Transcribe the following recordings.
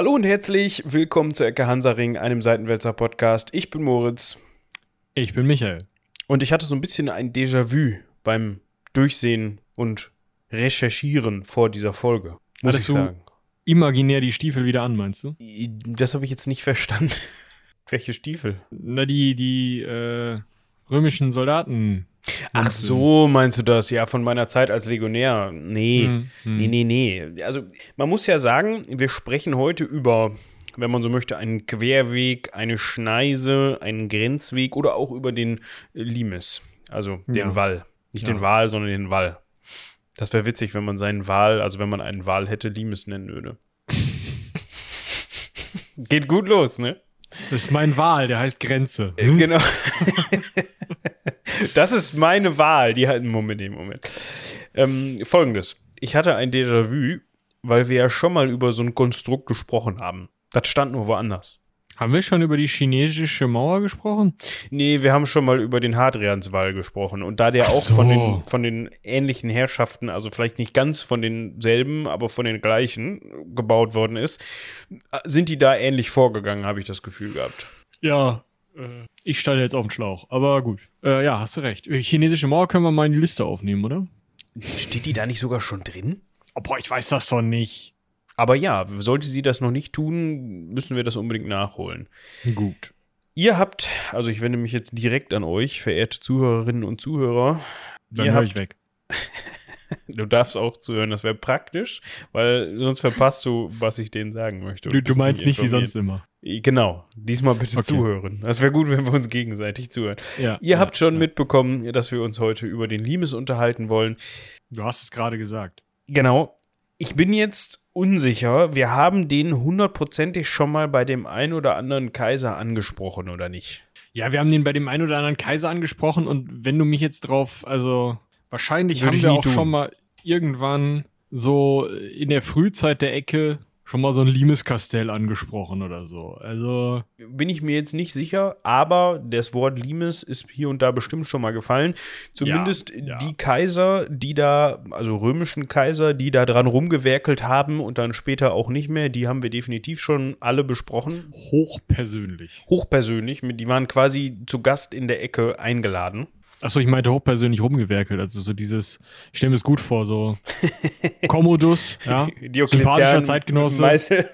Hallo und herzlich willkommen zu Ecke Hansaring, einem Seitenwälzer Podcast. Ich bin Moritz Ich bin Michael. und ich hatte so ein bisschen ein Déjà-vu beim Durchsehen und Recherchieren vor dieser Folge. Muss Hattest ich du- sagen. Imaginär die Stiefel wieder an, meinst du? Das habe ich jetzt nicht verstanden. Welche Stiefel? Na, die, die äh, römischen Soldaten. Ach meinst du? so, meinst du das? Ja, von meiner Zeit als Legionär. Nee. Hm, hm. Nee, nee, nee. Also, man muss ja sagen, wir sprechen heute über, wenn man so möchte, einen Querweg, eine Schneise, einen Grenzweg oder auch über den Limes. Also den Ja. Wall. Nicht Ja. den Wal, sondern den Wall. Das wäre witzig, wenn man seinen Wal, also wenn man einen Wal hätte, Limes nennen würde. Geht gut los, ne? Das ist mein Wahl, der heißt Grenze. Genau. das ist meine Wahl. Die halten Moment, Moment. Ähm, Folgendes. Ich hatte ein Déjà-vu, weil wir ja schon mal über so ein Konstrukt gesprochen haben. Das stand nur woanders. Haben wir schon über die chinesische Mauer gesprochen? Nee, wir haben schon mal über den Hadrianswall gesprochen. Und da der Ach auch so. von, den, von den ähnlichen Herrschaften, also vielleicht nicht ganz von denselben, aber von den gleichen gebaut worden ist, sind die da ähnlich vorgegangen, habe ich das Gefühl gehabt. Ja. Ich steige jetzt auf den Schlauch, aber gut. Äh, ja, hast du recht. Äh, Chinesische Mauer können wir mal in die Liste aufnehmen, oder? Steht die da nicht sogar schon drin? Oh, boah, ich weiß das doch nicht. Aber ja, sollte sie das noch nicht tun, müssen wir das unbedingt nachholen. Gut. Ihr habt, also ich wende mich jetzt direkt an euch, verehrte Zuhörerinnen und Zuhörer. Dann höre ich weg. Du darfst auch zuhören, das wäre praktisch, weil sonst verpasst du, was ich denen sagen möchte. Du, du meinst nicht wie sonst immer. Genau, diesmal bitte Okay. zuhören. Das wäre gut, wenn wir uns gegenseitig zuhören. Ja, Ihr habt schon mitbekommen, dass wir uns heute über den Limes unterhalten wollen. Du hast es gerade gesagt. Genau. Ich bin jetzt unsicher. Wir haben den hundertprozentig schon mal bei dem einen oder anderen Kaiser angesprochen, oder nicht? Ja, wir haben den bei dem einen oder anderen Kaiser angesprochen und wenn du mich jetzt drauf, also wahrscheinlich Würde haben wir auch tun. schon mal irgendwann so in der Frühzeit der Ecke schon mal so ein Limeskastell angesprochen oder so. Also, Bin ich mir jetzt nicht sicher, aber das Wort Limes ist hier und da bestimmt schon mal gefallen. Zumindest ja. die Kaiser, die da, also römischen Kaiser, die da dran rumgewerkelt haben und dann später auch nicht mehr, die haben wir definitiv schon alle besprochen. hochpersönlich. Hochpersönlich, die waren quasi zu Gast in der Ecke eingeladen. Achso, ich meinte hochpersönlich rumgewerkelt. Also so dieses, ich stelle mir es gut vor, so Commodus, ja, sympathischer Zeitgenosse, Meißel.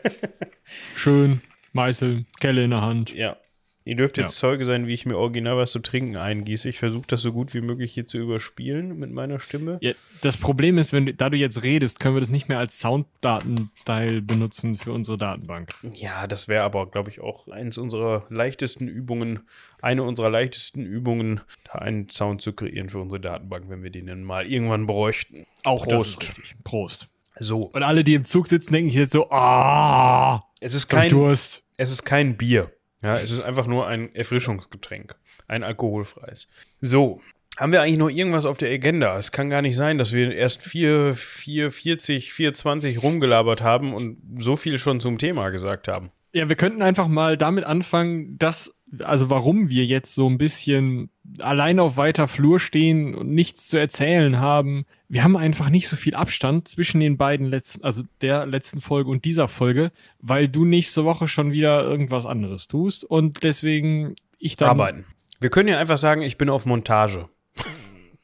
schön, Meißel, Kelle in der Hand. Ja. Ihr dürft jetzt Ja. Zeuge sein, wie ich mir original was zu trinken eingieße. Ich versuche das so gut wie möglich hier zu überspielen mit meiner Stimme. Ja, das Problem ist, wenn du, da du jetzt redest, können wir das nicht mehr als Sounddatenteil benutzen für unsere Datenbank. Ja, das wäre aber, glaube ich, auch eins unserer leichtesten Übungen, eine unserer leichtesten Übungen, da einen Sound zu kreieren für unsere Datenbank, wenn wir den dann mal irgendwann bräuchten. Auch Prost. Prost. So. Und alle, die im Zug sitzen, denken sich jetzt so, ah, Es ist kein, Durst. es ist kein Bier. Ja, es ist einfach nur ein Erfrischungsgetränk. Ein alkoholfreies. So. Haben wir eigentlich noch irgendwas auf der Agenda? Es kann gar nicht sein, dass wir erst 4, 4, 40, 420 rumgelabert haben und so viel schon zum Thema gesagt haben. Ja, wir könnten einfach mal damit anfangen, dass, also warum wir jetzt so ein bisschen allein auf weiter Flur stehen und nichts zu erzählen haben. Wir haben einfach nicht so viel Abstand zwischen den beiden letzten, also der letzten Folge und dieser Folge, weil du nächste Woche schon wieder irgendwas anderes tust und deswegen ich dann. Arbeiten. Wir können ja einfach sagen, ich bin auf Montage.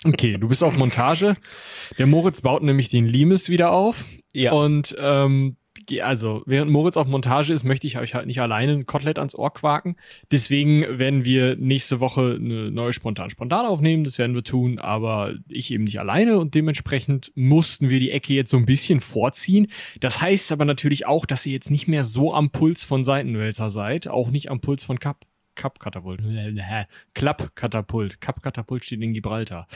Okay, du bist auf Montage. Der Moritz baut nämlich den Limes wieder auf. Ja. Und ähm, also, während Moritz auf Montage ist, möchte ich euch halt nicht alleine ein Kotelett ans Ohr quaken. Deswegen werden wir nächste Woche eine neue Spontan-Spontan aufnehmen. Das werden wir tun, aber ich eben nicht alleine und dementsprechend mussten wir die Ecke jetzt so ein bisschen vorziehen. Das heißt aber natürlich auch, dass ihr jetzt nicht mehr so am Puls von Seitenwälzer seid, auch nicht am Puls von Cup. Cup-Katapult. Klapp-Katapult. Cup-Katapult steht in Gibraltar.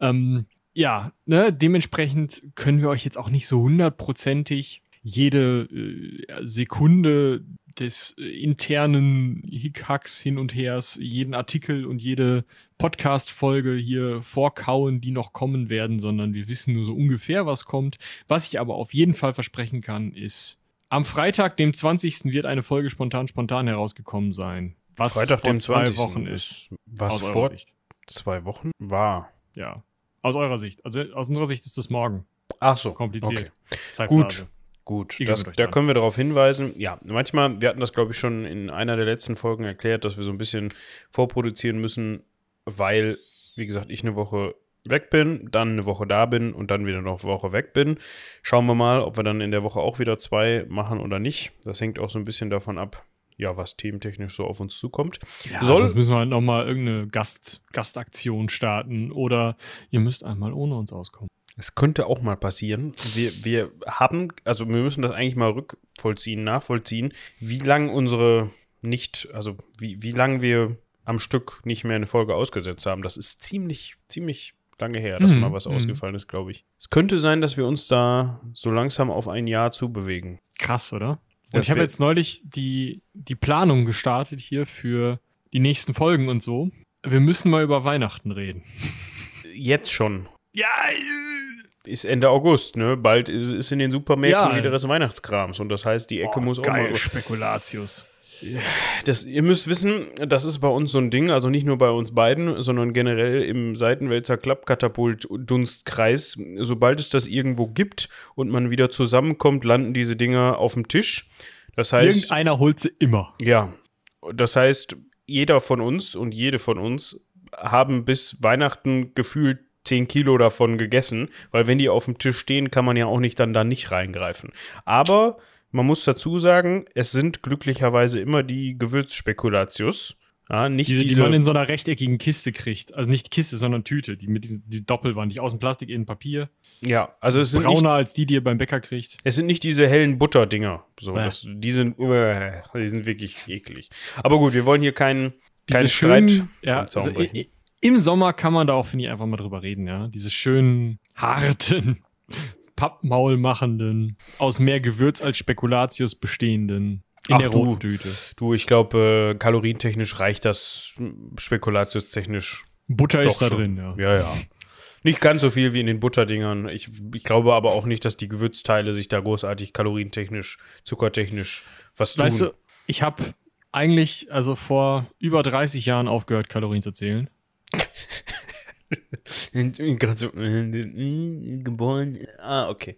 Ähm, ja, ne, dementsprechend können wir euch jetzt auch nicht so hundertprozentig jede äh, Sekunde des äh, internen Hickhacks hin und hers, jeden Artikel und jede Podcast-Folge hier vorkauen, die noch kommen werden, sondern wir wissen nur so ungefähr, was kommt. Was ich aber auf jeden Fall versprechen kann, ist, am Freitag, dem 20. wird eine Folge spontan spontan herausgekommen sein. Was Freitag, vor dem zwei 20. Wochen ist. Was vor Sicht. zwei Wochen war. Ja. Aus eurer Sicht. Also aus unserer Sicht ist das morgen. Ach so. Kompliziert. Okay. Gut. Gut, das, da können wir darauf hinweisen. Ja, manchmal, wir hatten das, glaube ich, schon in einer der letzten Folgen erklärt, dass wir so ein bisschen vorproduzieren müssen, weil, wie gesagt, ich eine Woche weg bin, dann eine Woche da bin und dann wieder noch eine Woche weg bin. Schauen wir mal, ob wir dann in der Woche auch wieder zwei machen oder nicht. Das hängt auch so ein bisschen davon ab, ja, was thementechnisch so auf uns zukommt. Ja, Soll- sonst müssen wir halt nochmal irgendeine Gast, Gastaktion starten oder ihr müsst einmal ohne uns auskommen. Es könnte auch mal passieren. Wir, wir haben, also wir müssen das eigentlich mal rückvollziehen, nachvollziehen, wie lang unsere nicht, also wie, wie lang wir am Stück nicht mehr eine Folge ausgesetzt haben. Das ist ziemlich, ziemlich lange her, dass Mhm, mal was mhm. ausgefallen ist, glaube ich. Es könnte sein, dass wir uns da so langsam auf ein Jahr zubewegen. Krass, oder? Und ich habe jetzt neulich die, die Planung gestartet hier für die nächsten Folgen und so. Wir müssen mal über Weihnachten reden. Jetzt schon. Ja, Ist Ende August, ne? Bald ist, ist in den Supermärkten Ja. wieder des Weihnachtskrams und das heißt, die Ecke muss auch mal. Spekulatius. Das, ihr müsst wissen, das ist bei uns so ein Ding, also nicht nur bei uns beiden, sondern generell im Seitenwälzer Klappkatapult-Dunstkreis. Sobald es das irgendwo gibt und man wieder zusammenkommt, landen diese Dinger auf dem Tisch. Das heißt, Irgendeiner holt sie immer. ja, das heißt, jeder von uns und jede von uns haben bis Weihnachten gefühlt 10 Kilo davon gegessen, weil wenn die auf dem Tisch stehen, kann man ja auch nicht dann da nicht reingreifen. Aber man muss dazu sagen, es sind glücklicherweise immer die Gewürzspekulatius. Ja, nicht Diese, diese, die man in so einer rechteckigen Kiste kriegt. Also nicht Kiste, sondern Tüte. Die mit diesen die Doppelwand, die außen Plastik, innen Papier. ja, also es sind, nicht, Brauner als die, die ihr beim Bäcker kriegt. es sind nicht diese hellen Butterdinger. So, Bäh. das, die sind, die sind wirklich eklig. Aber gut, wir wollen hier keinen, keinen Streit schönen, ja, am Zaun also, brechen. Im Sommer kann man da auch, finde ich, einfach mal drüber reden, ja. Diese schönen, harten, Pappmaul machenden, aus mehr Gewürz als Spekulatius bestehenden, in Ach der du. roten Tüte. Du, ich glaube, äh, kalorientechnisch reicht das mm, spekulatiustechnisch. Butter ist da schon. drin, ja. Ja, ja. Nicht ganz so viel wie in den Butterdingern. Ich, ich glaube aber auch nicht, dass die Gewürzteile sich da großartig kalorientechnisch, zuckertechnisch was tun. Weißt du, ich habe eigentlich, also vor über 30 Jahren aufgehört, Kalorien zu zählen. Äh, geboren. Ah, okay.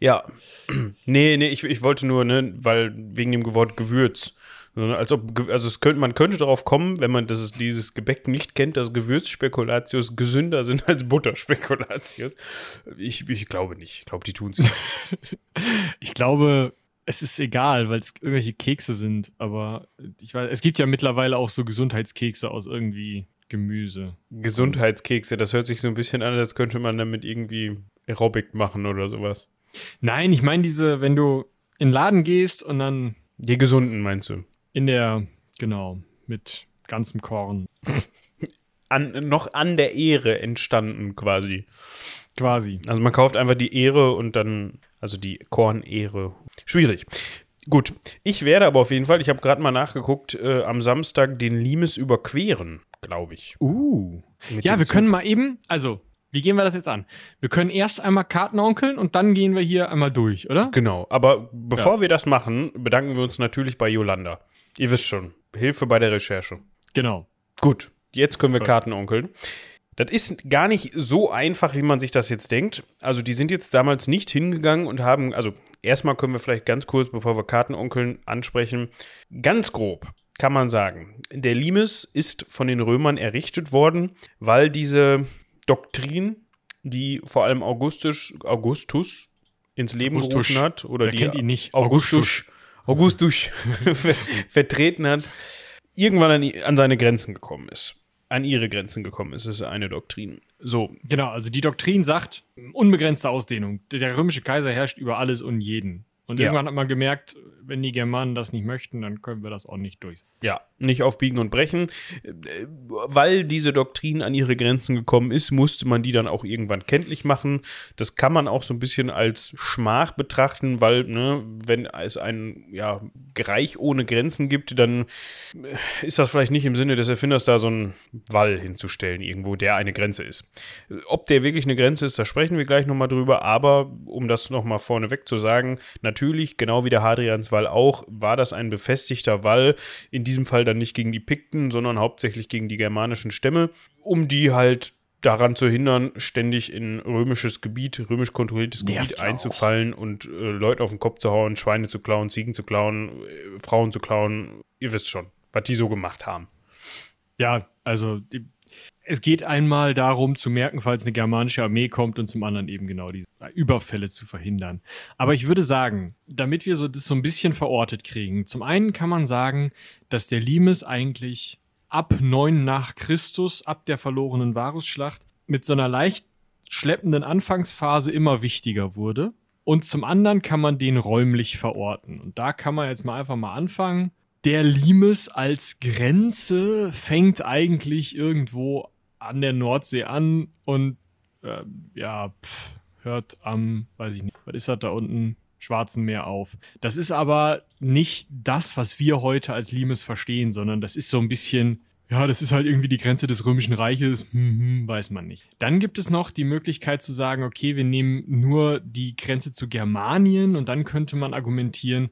Ja. nee, nee, ich, ich wollte nur, ne, weil wegen dem Wort Gewürz. Als ob, also es könnte, man könnte darauf kommen, wenn man das, dieses Gebäck nicht kennt, dass Gewürzspekulatius gesünder sind als Butterspekulatius. Ich, ich glaube nicht. Ich glaube, die tun es nicht. Ich glaube, es ist egal, weil es irgendwelche Kekse sind, aber ich weiß, es gibt ja mittlerweile auch so Gesundheitskekse aus irgendwie Gemüse. Gesundheitskekse, das hört sich so ein bisschen an, als könnte man damit irgendwie Aerobic machen oder sowas. Nein, ich meine diese, wenn du in den Laden gehst und dann Die gesunden, meinst du? in der, genau, mit ganzem Korn An, noch an der Ehre entstanden quasi. quasi. Also man kauft einfach die Ehre und dann, also die Kornehre. Schwierig. Gut, ich werde aber auf jeden Fall, ich habe gerade mal nachgeguckt, äh, am Samstag den Limes überqueren, glaube ich. Uh. Ja, wir Zug. können mal eben, also, wie gehen wir das jetzt an? Wir können erst einmal Karten onkeln und dann gehen wir hier einmal durch, oder? Genau, aber bevor wir das machen, bedanken wir uns natürlich bei Yolanda. Ihr wisst schon, Hilfe bei der Recherche. Genau. Gut, jetzt können wir. Karten onkeln. Das ist gar nicht so einfach, wie man sich das jetzt denkt. Also, die sind jetzt damals nicht hingegangen und haben, also, erstmal können wir vielleicht ganz kurz, bevor wir Karten onkeln, ansprechen. Ganz grob kann man sagen, der Limes ist von den Römern errichtet worden, weil diese Doktrin, die vor allem Augustus, Augustus ins Leben Augustus. gerufen hat, oder Wer die kennt ihn nicht? Augustus, Augustus ver- vertreten hat, irgendwann an, an seine Grenzen gekommen ist. An ihre Grenzen gekommen ist, ist eine Doktrin. So, Genau, also die Doktrin sagt, unbegrenzte Ausdehnung. Der römische Kaiser herrscht über alles und jeden. Und Ja. irgendwann hat man gemerkt, wenn die Germanen das nicht möchten, dann können wir das auch nicht durch. ja, nicht auf Biegen und Brechen. Weil diese Doktrin an ihre Grenzen gekommen ist, musste man die dann auch irgendwann kenntlich machen. Das kann man auch so ein bisschen als Schmach betrachten, weil, ne, wenn es ein ja, Reich ohne Grenzen gibt, dann ist das vielleicht nicht im Sinne des Erfinders, da so einen Wall hinzustellen, irgendwo, der eine Grenze ist. Ob der wirklich eine Grenze ist, da sprechen wir gleich nochmal drüber, aber um das nochmal vorneweg zu sagen, natürlich, genau wie der Hadrianswall auch, war das ein befestigter Wall, in diesem Fall dann nicht gegen die Pikten, sondern hauptsächlich gegen die germanischen Stämme, um die halt daran zu hindern, ständig in römisches Gebiet, römisch kontrolliertes Nervt Gebiet einzufallen und äh, Leute auf den Kopf zu hauen, Schweine zu klauen, Ziegen zu klauen, äh, Frauen zu klauen. Ihr wisst schon, was die so gemacht haben. Ja, also die, es geht einmal darum zu merken, falls eine germanische Armee kommt und zum anderen eben genau diese Überfälle zu verhindern. Aber ich würde sagen, damit wir so das so ein bisschen verortet kriegen, zum einen kann man sagen, dass der Limes eigentlich ab 9 nach Christus, ab der verlorenen Varusschlacht, mit so einer leicht schleppenden Anfangsphase immer wichtiger wurde. Und zum anderen kann man den räumlich verorten. Und da kann man jetzt mal einfach mal anfangen. Der Limes als Grenze fängt eigentlich irgendwo an der Nordsee an und äh, ja, pff, hört am, weiß ich nicht, was ist das da unten? Schwarzen Meer auf. Das ist aber nicht das, was wir heute als Limes verstehen, sondern das ist so ein bisschen, ja, das ist halt irgendwie die Grenze des Römischen Reiches, hm, hm, weiß man nicht. Dann gibt es noch die Möglichkeit zu sagen, okay, wir nehmen nur die Grenze zu Germanien und dann könnte man argumentieren,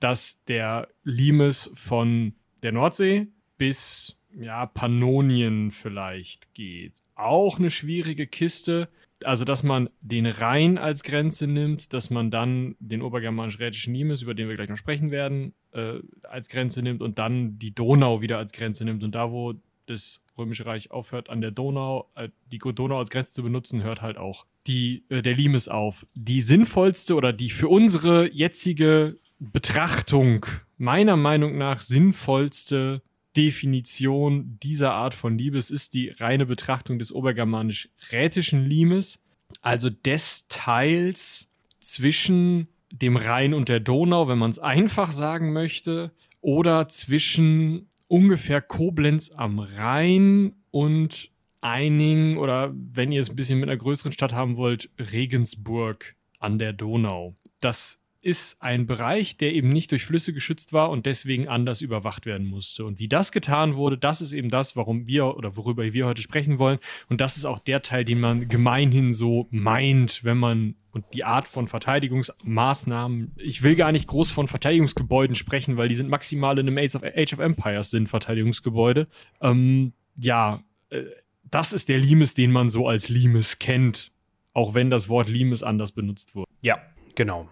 dass der Limes von der Nordsee bis ja, Pannonien vielleicht geht. Auch eine schwierige Kiste. Also, dass man den Rhein als Grenze nimmt, dass man dann den obergermanisch-rätischen Limes, über den wir gleich noch sprechen werden, äh, als Grenze nimmt und dann die Donau wieder als Grenze nimmt. Und da, wo das Römische Reich aufhört, an der Donau, äh, die Donau als Grenze zu benutzen, hört halt auch die, äh, der Limes auf. Die sinnvollste oder die für unsere jetzige Betrachtung meiner Meinung nach sinnvollste Definition dieser Art von Liebes ist die reine Betrachtung des obergermanisch-rätischen Limes, also des Teils zwischen dem Rhein und der Donau, wenn man es einfach sagen möchte, oder zwischen ungefähr Koblenz am Rhein und Eining oder wenn ihr es ein bisschen mit einer größeren Stadt haben wollt, Regensburg an der Donau. Das ist ein Bereich, der eben nicht durch Flüsse geschützt war und deswegen anders überwacht werden musste. Und wie das getan wurde, das ist eben das, warum wir oder worüber wir heute sprechen wollen. Und das ist auch der Teil, den man gemeinhin so meint, wenn man und die Art von Verteidigungsmaßnahmen. Ich will gar nicht groß von Verteidigungsgebäuden sprechen, weil die sind maximal in einem Age of, Age of Empires sind Verteidigungsgebäude. Ähm, ja, äh, das ist der Limes, den man so als Limes kennt, auch wenn das Wort Limes anders benutzt wurde. Ja, genau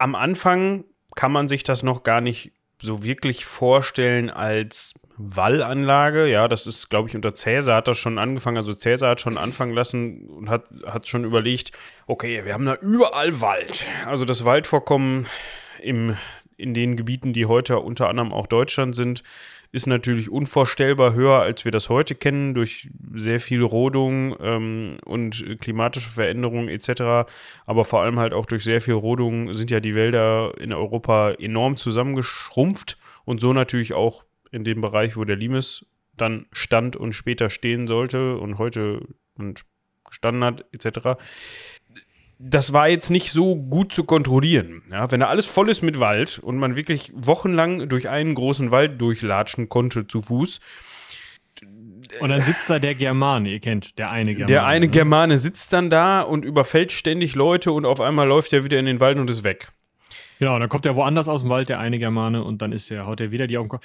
am Anfang kann man sich das noch gar nicht so wirklich vorstellen als Wallanlage. Ja, das ist, glaube ich, unter Cäsar hat das schon angefangen. Also Cäsar hat schon anfangen lassen und hat, hat schon überlegt, okay, wir haben da überall Wald. Also das Waldvorkommen im, in den Gebieten, die heute unter anderem auch Deutschland sind, ist natürlich unvorstellbar höher, als wir das heute kennen, durch sehr viel Rodung ähm, und klimatische Veränderungen etc. Aber vor allem halt auch durch sehr viel Rodung sind ja die Wälder in Europa enorm zusammengeschrumpft und so natürlich auch in dem Bereich, wo der Limes dann stand und später stehen sollte und heute gestanden hat etc das war jetzt nicht so gut zu kontrollieren. Ja, wenn da alles voll ist mit Wald und man wirklich wochenlang durch einen großen Wald durchlatschen konnte zu Fuß. Und dann sitzt da der Germane, ihr kennt, der eine Germane. Der eine ne? Germane sitzt dann da und überfällt ständig Leute und auf einmal läuft er wieder in den Wald und ist weg. Genau, dann kommt er woanders aus dem Wald, der eine Germane, und dann ist er, haut er wieder die Augen.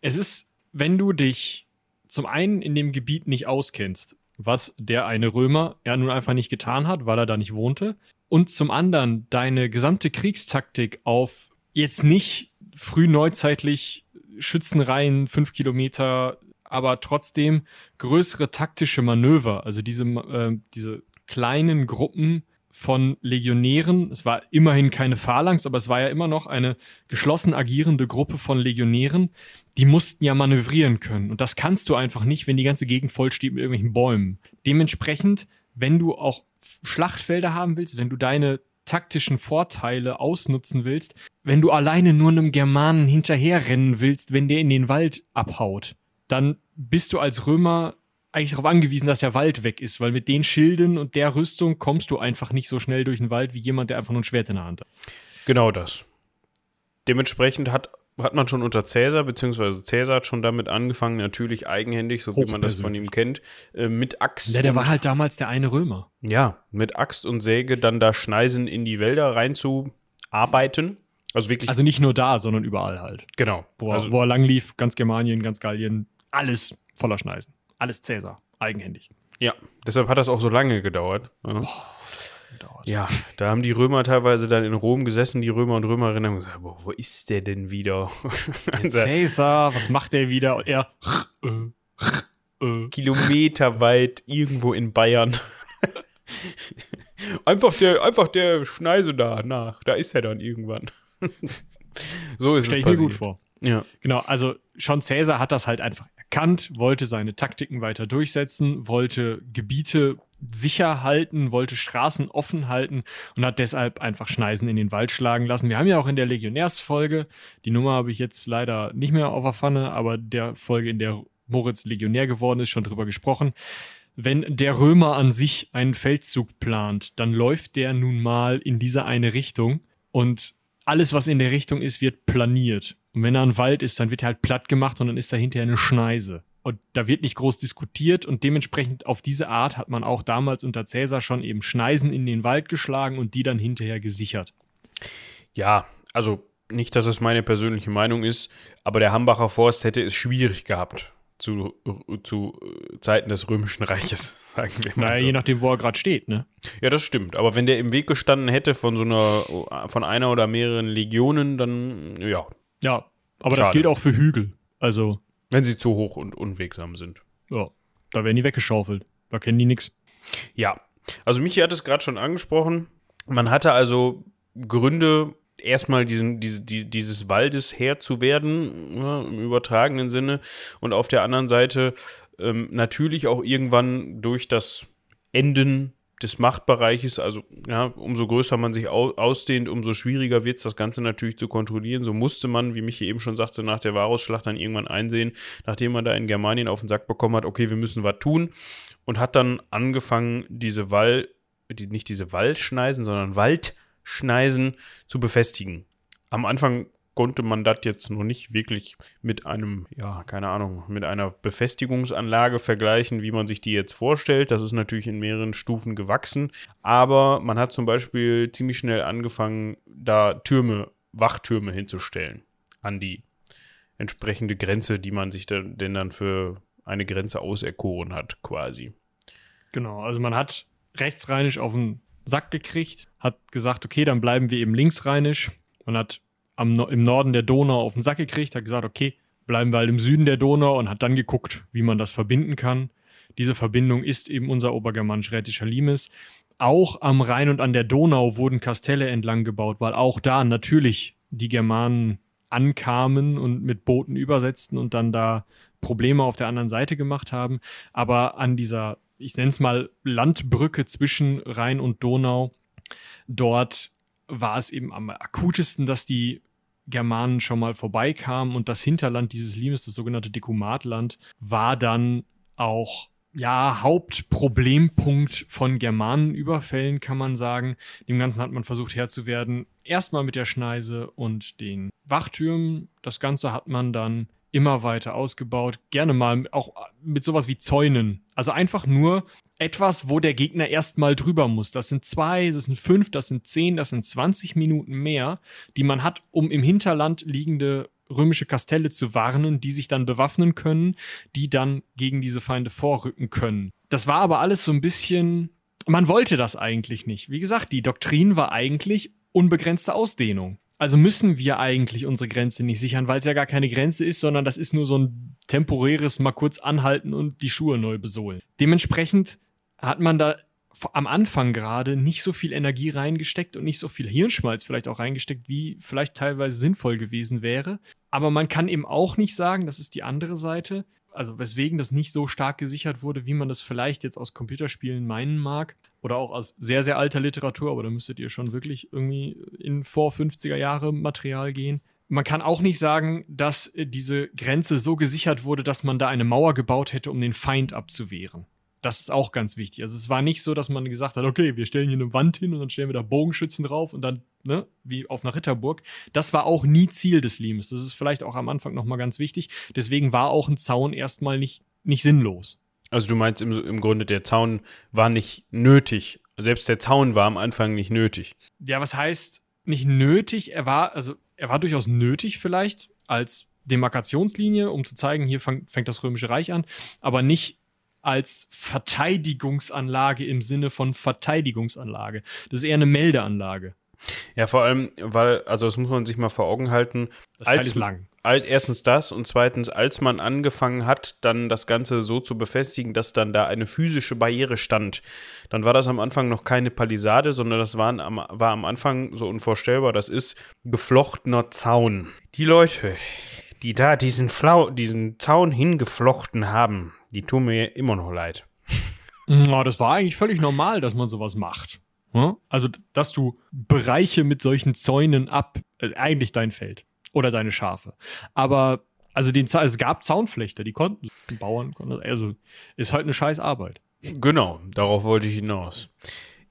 Es ist, wenn du dich zum einen in dem Gebiet nicht auskennst was der eine Römer ja nun einfach nicht getan hat, weil er da nicht wohnte. Und zum anderen deine gesamte Kriegstaktik auf jetzt nicht frühneuzeitlich Schützenreihen, fünf Kilometer, aber trotzdem größere taktische Manöver, also diese, äh, diese kleinen Gruppen von Legionären. Es war immerhin keine Phalanx, aber es war ja immer noch eine geschlossen agierende Gruppe von Legionären. Die mussten ja manövrieren können. Und das kannst du einfach nicht, wenn die ganze Gegend vollsteht mit irgendwelchen Bäumen. Dementsprechend, wenn du auch Schlachtfelder haben willst, wenn du deine taktischen Vorteile ausnutzen willst, wenn du alleine nur einem Germanen hinterherrennen willst, wenn der in den Wald abhaut, dann bist du als Römer eigentlich darauf angewiesen, dass der Wald weg ist, weil mit den Schilden und der Rüstung kommst du einfach nicht so schnell durch den Wald wie jemand, der einfach nur ein Schwert in der Hand hat. Genau das. Dementsprechend hat, hat man schon unter Cäsar, beziehungsweise Cäsar hat schon damit angefangen, natürlich eigenhändig, so wie man das von ihm kennt, äh, mit Axt. Ja, der war halt damals der eine Römer. Ja, mit Axt und Säge dann da Schneisen in die Wälder reinzuarbeiten. Also wirklich. Also nicht nur da, sondern überall halt. Genau. Wo, also, wo er lang lief, ganz Germanien, ganz Gallien, alles voller Schneisen alles Cäsar, eigenhändig. Ja, deshalb hat das auch so lange gedauert. Ja. Ja, da haben die Römer teilweise dann in Rom gesessen, die Römer und Römerinnen, haben gesagt, boah, wo ist der denn wieder? Caesar, was macht der wieder? Und er äh, äh. kilometerweit irgendwo in Bayern. einfach der, einfach der Schneise da nach, da ist er dann irgendwann. so ist Stell es. Stell ich mir gut vor. Ja. Genau, also schon Caesar hat das halt einfach erkannt, wollte seine Taktiken weiter durchsetzen, wollte Gebiete sicher halten, wollte Straßen offen halten und hat deshalb einfach Schneisen in den Wald schlagen lassen. Wir haben ja auch in der Legionärsfolge, die Nummer habe ich jetzt leider nicht mehr auf der Pfanne, aber der Folge, in der Moritz Legionär geworden ist, schon drüber gesprochen. Wenn der Römer an sich einen Feldzug plant, dann läuft der nun mal in diese eine Richtung und alles, was in der Richtung ist, wird planiert. Und wenn da ein Wald ist, dann wird er halt platt gemacht und dann ist da hinterher eine Schneise. Und da wird nicht groß diskutiert und dementsprechend auf diese Art hat man auch damals unter Cäsar schon eben Schneisen in den Wald geschlagen und die dann hinterher gesichert. Ja, also nicht, dass es meine persönliche Meinung ist, aber der Hambacher Forst hätte es schwierig gehabt zu, zu Zeiten des Römischen Reiches, sagen wir mal. Naja, so. je nachdem, wo er gerade steht, ne? Ja, das stimmt. Aber wenn der im Weg gestanden hätte von so einer, von einer oder mehreren Legionen, dann ja. Ja, aber Schade. das gilt auch für Hügel. Also. Wenn sie zu hoch und unwegsam sind. Ja, da werden die weggeschaufelt. Da kennen die nichts. Ja, also Michi hat es gerade schon angesprochen. Man hatte also Gründe, erstmal diesen, diese, die, dieses Waldes Herr zu werden, ja, im übertragenen Sinne. Und auf der anderen Seite ähm, natürlich auch irgendwann durch das Enden des Machtbereiches, also ja, umso größer man sich au ausdehnt, umso schwieriger wird es, das Ganze natürlich zu kontrollieren. So musste man, wie Michi eben schon sagte, nach der Varusschlacht dann irgendwann einsehen, nachdem man da in Germanien auf den Sack bekommen hat, okay, wir müssen was tun und hat dann angefangen, diese Wall, die, nicht diese Waldschneisen, sondern Waldschneisen zu befestigen. Am Anfang konnte man das jetzt noch nicht wirklich mit einem, ja, keine Ahnung, mit einer Befestigungsanlage vergleichen, wie man sich die jetzt vorstellt. Das ist natürlich in mehreren Stufen gewachsen. Aber man hat zum Beispiel ziemlich schnell angefangen, da Türme, Wachtürme hinzustellen an die entsprechende Grenze, die man sich denn dann für eine Grenze auserkoren hat, quasi. Genau, also man hat rechtsrheinisch auf den Sack gekriegt, hat gesagt, okay, dann bleiben wir eben linksrheinisch. Man hat am, im Norden der Donau auf den Sack gekriegt, hat gesagt, okay, bleiben wir halt im Süden der Donau und hat dann geguckt, wie man das verbinden kann. Diese Verbindung ist eben unser obergermanisch-rätischer Limes. Auch am Rhein und an der Donau wurden Kastelle entlang gebaut, weil auch da natürlich die Germanen ankamen und mit Booten übersetzten und dann da Probleme auf der anderen Seite gemacht haben. Aber an dieser, ich nenne es mal Landbrücke zwischen Rhein und Donau, dort war es eben am akutesten, dass die Germanen schon mal vorbeikamen und das Hinterland dieses Limes, das sogenannte Dekumatland, war dann auch ja, Hauptproblempunkt von Germanenüberfällen, kann man sagen. Dem Ganzen hat man versucht Herr zu werden. Erstmal mit der Schneise und den Wachtürmen. Das Ganze hat man dann immer weiter ausgebaut. Gerne mal auch mit sowas wie Zäunen. Also einfach nur etwas, wo der Gegner erstmal drüber muss. Das sind zwei, das sind fünf, das sind zehn, das sind 20 Minuten mehr, die man hat, um im Hinterland liegende römische Kastelle zu warnen, die sich dann bewaffnen können, die dann gegen diese Feinde vorrücken können. Das war aber alles so ein bisschen, man wollte das eigentlich nicht. Wie gesagt, die Doktrin war eigentlich unbegrenzte Ausdehnung. Also müssen wir eigentlich unsere Grenze nicht sichern, weil es ja gar keine Grenze ist, sondern das ist nur so ein temporäres mal kurz anhalten und die Schuhe neu besohlen. Dementsprechend hat man da am Anfang gerade nicht so viel Energie reingesteckt und nicht so viel Hirnschmalz vielleicht auch reingesteckt, wie vielleicht teilweise sinnvoll gewesen wäre. Aber man kann eben auch nicht sagen, das ist die andere Seite, also weswegen das nicht so stark gesichert wurde, wie man das vielleicht jetzt aus Computerspielen meinen mag oder auch aus sehr, sehr alter Literatur, aber da müsstet ihr schon wirklich irgendwie in vor 50er Jahre Material gehen. Man kann auch nicht sagen, dass äh, diese Grenze so gesichert wurde, dass man da eine Mauer gebaut hätte, um den Feind abzuwehren. Das ist auch ganz wichtig. Also es war nicht so, dass man gesagt hat, okay, wir stellen hier eine Wand hin und dann stellen wir da Bogenschützen drauf und dann, ne, wie auf einer Ritterburg. Das war auch nie Ziel des Limes. Das ist vielleicht auch am Anfang nochmal ganz wichtig. Deswegen war auch ein Zaun erstmal nicht, nicht sinnlos. Also du meinst im, im Grunde, der Zaun war nicht nötig. Selbst der Zaun war am Anfang nicht nötig. Ja, was heißt nicht nötig? Er war, also er war durchaus nötig vielleicht als Demarkationslinie, um zu zeigen, hier fang, fängt das Römische Reich an, aber nicht als Verteidigungsanlage im Sinne von Verteidigungsanlage. Das ist eher eine Meldeanlage. Ja, vor allem, weil, also das muss man sich mal vor Augen halten. Das Teil ist lang. Alt, erstens das und zweitens, als man angefangen hat, dann das Ganze so zu befestigen, dass dann da eine physische Barriere stand, dann war das am Anfang noch keine Palisade, sondern das waren am, war am Anfang so unvorstellbar, das ist geflochtener Zaun. Die Leute, die da diesen, Flau diesen Zaun hingeflochten haben, die tun mir immer noch leid. Ja, das war eigentlich völlig normal, dass man sowas macht. Also, dass du Bereiche mit solchen Zäunen ab, äh, eigentlich dein Feld oder deine Schafe. Aber, also den, es gab Zaunflechter, die konnten, die Bauern konnten, also ist halt eine scheiß Arbeit. Genau, darauf wollte ich hinaus.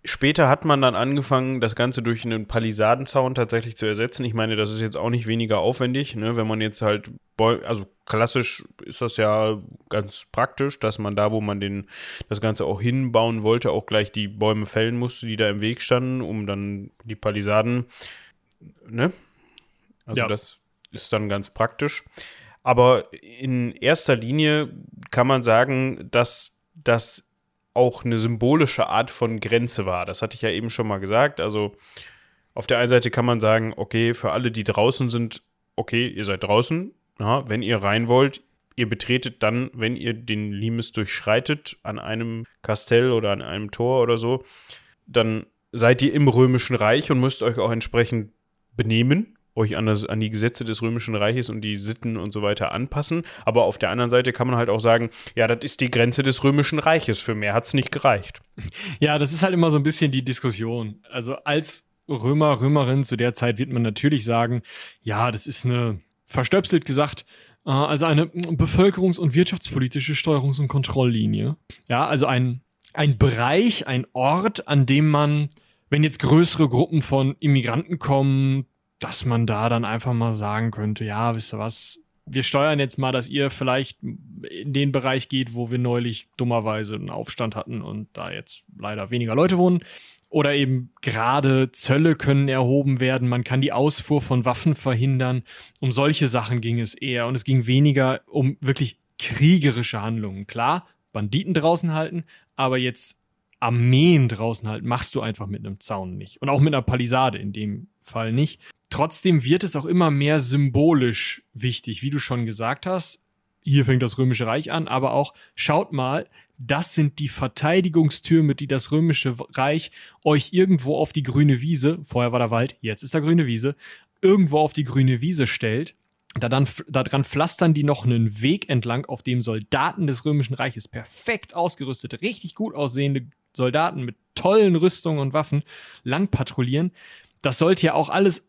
Später hat man dann angefangen, das Ganze durch einen Palisadenzaun tatsächlich zu ersetzen. Ich meine, das ist jetzt auch nicht weniger aufwendig, ne? wenn man jetzt halt, also klassisch ist das ja ganz praktisch, dass man da, wo man den, das Ganze auch hinbauen wollte, auch gleich die Bäume fällen musste, die da im Weg standen, um dann die Palisaden, ne? Also ja. das ist dann ganz praktisch. Aber in erster Linie kann man sagen, dass das auch eine symbolische Art von Grenze war. Das hatte ich ja eben schon mal gesagt. Also auf der einen Seite kann man sagen, okay, für alle, die draußen sind, okay, ihr seid draußen. Ja, wenn ihr rein wollt, ihr betretet dann, wenn ihr den Limes durchschreitet an einem Kastell oder an einem Tor oder so, dann seid ihr im Römischen Reich und müsst euch auch entsprechend benehmen euch an, das, an die Gesetze des Römischen Reiches und die Sitten und so weiter anpassen. Aber auf der anderen Seite kann man halt auch sagen, ja, das ist die Grenze des Römischen Reiches. Für mehr hat es nicht gereicht. Ja, das ist halt immer so ein bisschen die Diskussion. Also als Römer, Römerin zu der Zeit wird man natürlich sagen, ja, das ist eine, verstöpselt gesagt, äh, also eine bevölkerungs- und wirtschaftspolitische Steuerungs- und Kontrolllinie. Ja, also ein, ein Bereich, ein Ort, an dem man, wenn jetzt größere Gruppen von Immigranten kommen, dass man da dann einfach mal sagen könnte, ja, wisst ihr was, wir steuern jetzt mal, dass ihr vielleicht in den Bereich geht, wo wir neulich dummerweise einen Aufstand hatten und da jetzt leider weniger Leute wohnen. Oder eben gerade Zölle können erhoben werden, man kann die Ausfuhr von Waffen verhindern. Um solche Sachen ging es eher und es ging weniger um wirklich kriegerische Handlungen. Klar, Banditen draußen halten, aber jetzt Armeen draußen halten, machst du einfach mit einem Zaun nicht. Und auch mit einer Palisade in dem Fall nicht. Trotzdem wird es auch immer mehr symbolisch wichtig, wie du schon gesagt hast. Hier fängt das Römische Reich an, aber auch schaut mal, das sind die Verteidigungstürme, die das Römische Reich euch irgendwo auf die grüne Wiese, vorher war der Wald, jetzt ist da grüne Wiese, irgendwo auf die grüne Wiese stellt. Da dann, daran pflastern die noch einen Weg entlang, auf dem Soldaten des Römischen Reiches perfekt ausgerüstet, richtig gut aussehende Soldaten mit tollen Rüstungen und Waffen lang patrouillieren. Das sollte ja auch alles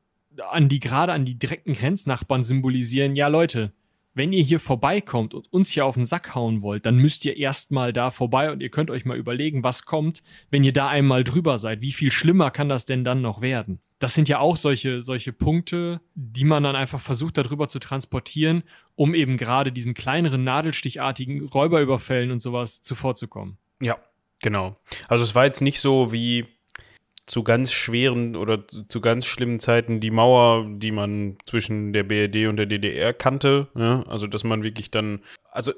an die, gerade an die direkten Grenznachbarn symbolisieren, ja Leute, wenn ihr hier vorbeikommt und uns hier auf den Sack hauen wollt, dann müsst ihr erstmal da vorbei und ihr könnt euch mal überlegen, was kommt, wenn ihr da einmal drüber seid. Wie viel schlimmer kann das denn dann noch werden? Das sind ja auch solche, solche Punkte, die man dann einfach versucht, darüber zu transportieren, um eben gerade diesen kleineren, nadelstichartigen Räuberüberfällen und sowas zuvorzukommen. Ja, genau. Also es war jetzt nicht so wie zu ganz schweren oder zu ganz schlimmen Zeiten die Mauer, die man zwischen der BRD und der DDR kannte. Ja? Also, dass man wirklich dann, also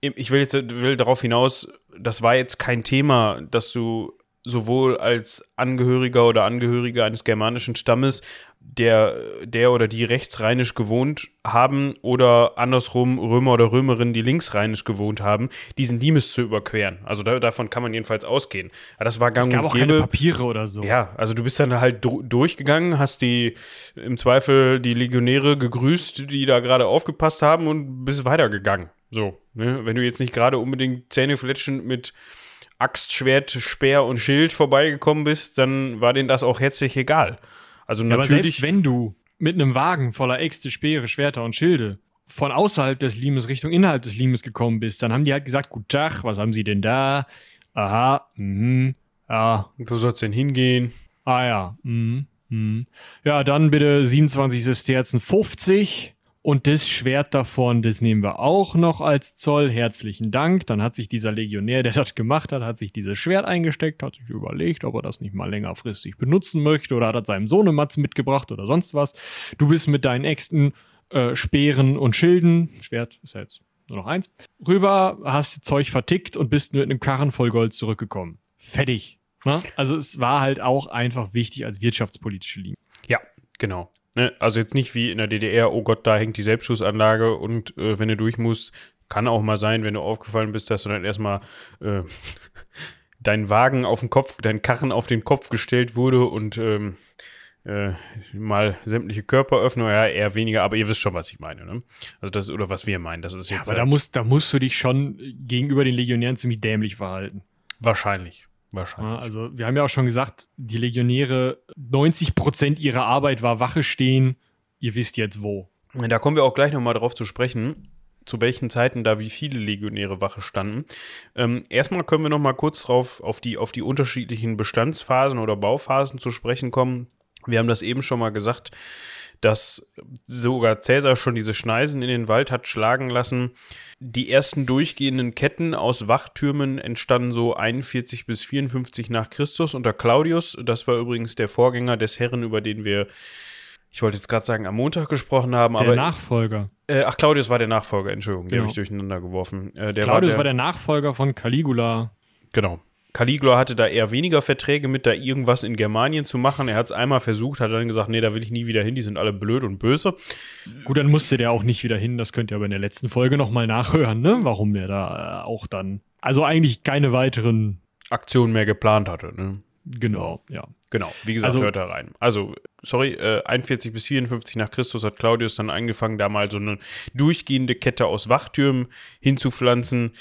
ich will jetzt will darauf hinaus, das war jetzt kein Thema, dass du sowohl als Angehöriger oder Angehörige eines germanischen Stammes der, der oder die rechtsrheinisch gewohnt haben oder andersrum Römer oder Römerinnen, die linksrheinisch gewohnt haben, diesen Limes zu überqueren. Also da, davon kann man jedenfalls ausgehen. Aber das war gang es gab auch keine Papiere oder so. Ja, also du bist dann halt durchgegangen, hast die im Zweifel die Legionäre gegrüßt, die da gerade aufgepasst haben und bist weitergegangen. So, ne? wenn du jetzt nicht gerade unbedingt zähnefletschend mit Axt, Schwert, Speer und Schild vorbeigekommen bist, dann war denen das auch herzlich egal. Also ja, natürlich. Aber selbst wenn du mit einem Wagen voller Äxte, Speere, Schwerter und Schilde von außerhalb des Limes Richtung innerhalb des Limes gekommen bist, dann haben die halt gesagt, guten Tag, was haben sie denn da? Aha, mhm, ja. Wo soll's denn hingehen? Ah ja, mhm, mhm. Ja, dann bitte 27 Sesterzen 50. Und das Schwert davon, das nehmen wir auch noch als Zoll. Herzlichen Dank. Dann hat sich dieser Legionär, der das gemacht hat, hat sich dieses Schwert eingesteckt, hat sich überlegt, ob er das nicht mal längerfristig benutzen möchte oder hat er seinem Sohnematz mitgebracht oder sonst was. Du bist mit deinen Äxten, äh, Speeren und Schilden, Schwert ist ja jetzt nur noch eins. Rüber, hast Zeug vertickt und bist mit einem Karren voll Gold zurückgekommen. Fertig. Ne? Also es war halt auch einfach wichtig als wirtschaftspolitische Linie. Ja, genau. Ne? Also jetzt nicht wie in der DDR, oh Gott, da hängt die Selbstschussanlage und äh, wenn du durch musst, kann auch mal sein, wenn du aufgefallen bist, dass du dann erstmal äh, dein Wagen auf den Kopf, dein Karren auf den Kopf gestellt wurde und ähm, äh, mal sämtliche Körperöffnung, ja, eher weniger, aber ihr wisst schon, was ich meine, ne? Also das, oder was wir meinen, das ist jetzt. Ja, aber halt da musst, da musst du dich schon gegenüber den Legionären ziemlich dämlich verhalten. Wahrscheinlich. Wahrscheinlich. Also, wir haben ja auch schon gesagt, die Legionäre, 90 Prozent ihrer Arbeit war Wache stehen. Ihr wisst jetzt wo. Da kommen wir auch gleich nochmal drauf zu sprechen zu welchen Zeiten da wie viele Legionäre Wache standen. Ähm, erstmal können wir noch mal kurz drauf auf die, auf die unterschiedlichen Bestandsphasen oder Bauphasen zu sprechen kommen. Wir haben das eben schon mal gesagt, dass sogar Cäsar schon diese Schneisen in den Wald hat schlagen lassen. Die ersten durchgehenden Ketten aus Wachtürmen entstanden so 41 bis 54 nach Christus unter Claudius. Das war übrigens der Vorgänger des Herren, über den wir ich wollte jetzt gerade sagen, am Montag gesprochen haben, der aber. Nachfolger. Äh, ach, Claudius war der Nachfolger, Entschuldigung, genau. den habe ich durcheinander geworfen. Äh, Claudius war der, war der, Nachfolger von Caligula. Genau. Caligula hatte da eher weniger Verträge mit, da irgendwas in Germanien zu machen. Er hat es einmal versucht, hat dann gesagt, nee, da will ich nie wieder hin, die sind alle blöd und böse. Gut, dann musste der auch nicht wieder hin, das könnt ihr aber in der letzten Folge nochmal nachhören, ne? Warum der da äh, auch dann, also eigentlich keine weiteren Aktionen mehr geplant hatte, ne? Genau, ja. Genau, wie gesagt, also, hört da rein. Also, sorry, äh, 41 bis 54 nach Christus hat Claudius dann angefangen, da mal so eine durchgehende Kette aus Wachtürmen hinzupflanzen.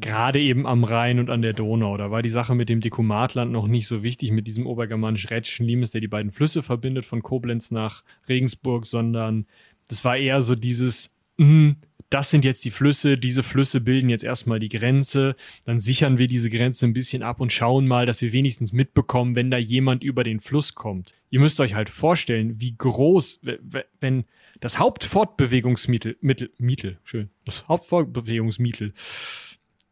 Gerade eben am Rhein und an der Donau. Da war die Sache mit dem Dekumatland noch nicht so wichtig, mit diesem obergermanisch-rätischen Limes, der die beiden Flüsse verbindet, von Koblenz nach Regensburg, sondern das war eher so dieses, mh, das sind jetzt die Flüsse, diese Flüsse bilden jetzt erstmal die Grenze, dann sichern wir diese Grenze ein bisschen ab und schauen mal, dass wir wenigstens mitbekommen, wenn da jemand über den Fluss kommt. Ihr müsst euch halt vorstellen, wie groß, wenn das Hauptfortbewegungsmittel, Mittel, Mittel, schön, das Hauptfortbewegungsmittel,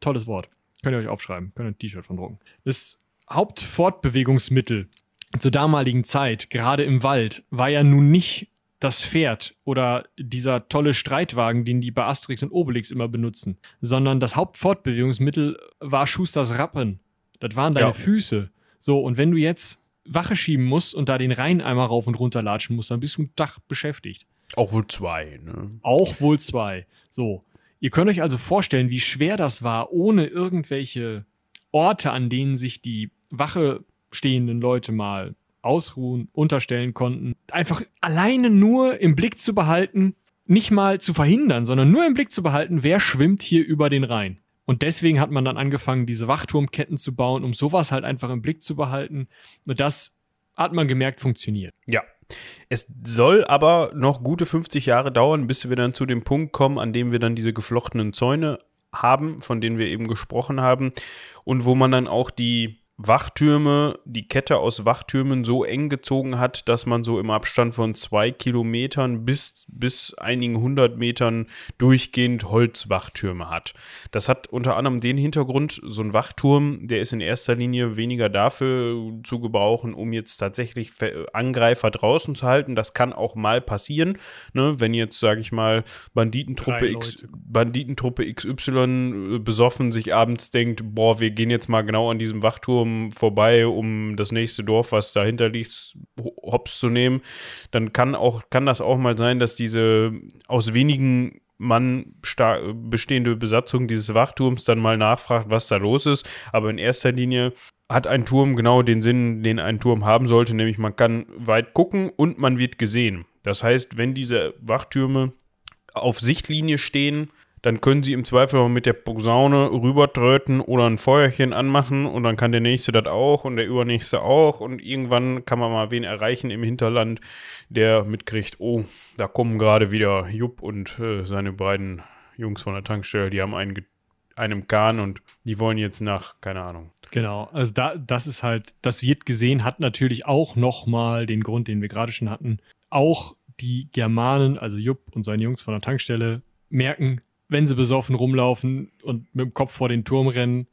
tolles Wort, könnt ihr euch aufschreiben, könnt ihr ein T-Shirt von drucken. Das Hauptfortbewegungsmittel zur damaligen Zeit, gerade im Wald, war ja nun nicht das Pferd oder dieser tolle Streitwagen, den die bei Asterix und Obelix immer benutzen, sondern das Hauptfortbewegungsmittel war Schusters Rappen. Das waren deine ja. Füße. So, und wenn du jetzt Wache schieben musst und da den Rhein einmal rauf und runter latschen musst, dann bist du ein Tag beschäftigt. Auch wohl zwei, ne? Auch wohl zwei. So. Ihr könnt euch also vorstellen, wie schwer das war, ohne irgendwelche Orte, an denen sich die Wache stehenden Leute mal ausruhen, unterstellen konnten. Einfach alleine nur im Blick zu behalten, nicht mal zu verhindern, sondern nur im Blick zu behalten, wer schwimmt hier über den Rhein. Und deswegen hat man dann angefangen, diese Wachturmketten zu bauen, um sowas halt einfach im Blick zu behalten. Und das hat man gemerkt, funktioniert. Ja. Es soll aber noch gute 50 Jahre dauern, bis wir dann zu dem Punkt kommen, an dem wir dann diese geflochtenen Zäune haben, von denen wir eben gesprochen haben. Und wo man dann auch die Wachtürme, die Kette aus Wachtürmen so eng gezogen hat, dass man so im Abstand von zwei Kilometern bis, bis einigen hundert Metern durchgehend Holzwachtürme hat. Das hat unter anderem den Hintergrund, so ein Wachturm, der ist in erster Linie weniger dafür zu gebrauchen, um jetzt tatsächlich Angreifer draußen zu halten. Das kann auch mal passieren, ne? wenn jetzt, sage ich mal, Banditentruppe, X, Banditentruppe XY besoffen sich abends denkt, boah, wir gehen jetzt mal genau an diesem Wachturm um, vorbei, um das nächste Dorf, was dahinter liegt, hops zu nehmen, dann kann auch, kann das auch mal sein, dass diese aus wenigen Mann bestehende Besatzung dieses Wachturms dann mal nachfragt, was da los ist. Aber in erster Linie hat ein Turm genau den Sinn, den ein Turm haben sollte, nämlich man kann weit gucken und man wird gesehen. Das heißt, wenn diese Wachtürme auf Sichtlinie stehen, dann können sie im Zweifel mit der Posaune rübertröten oder ein Feuerchen anmachen und dann kann der nächste das auch und der übernächste auch und irgendwann kann man mal wen erreichen im Hinterland, der mitkriegt, oh, da kommen gerade wieder Jupp und äh, seine beiden Jungs von der Tankstelle, die haben einen, einen Kahn und die wollen jetzt nach, keine Ahnung. Genau, also da, das ist halt, das wird gesehen, hat natürlich auch nochmal den Grund, den wir gerade schon hatten. Auch die Germanen, also Jupp und seine Jungs von der Tankstelle, merken, wenn sie besoffen rumlaufen und mit dem Kopf vor den Turm rennen.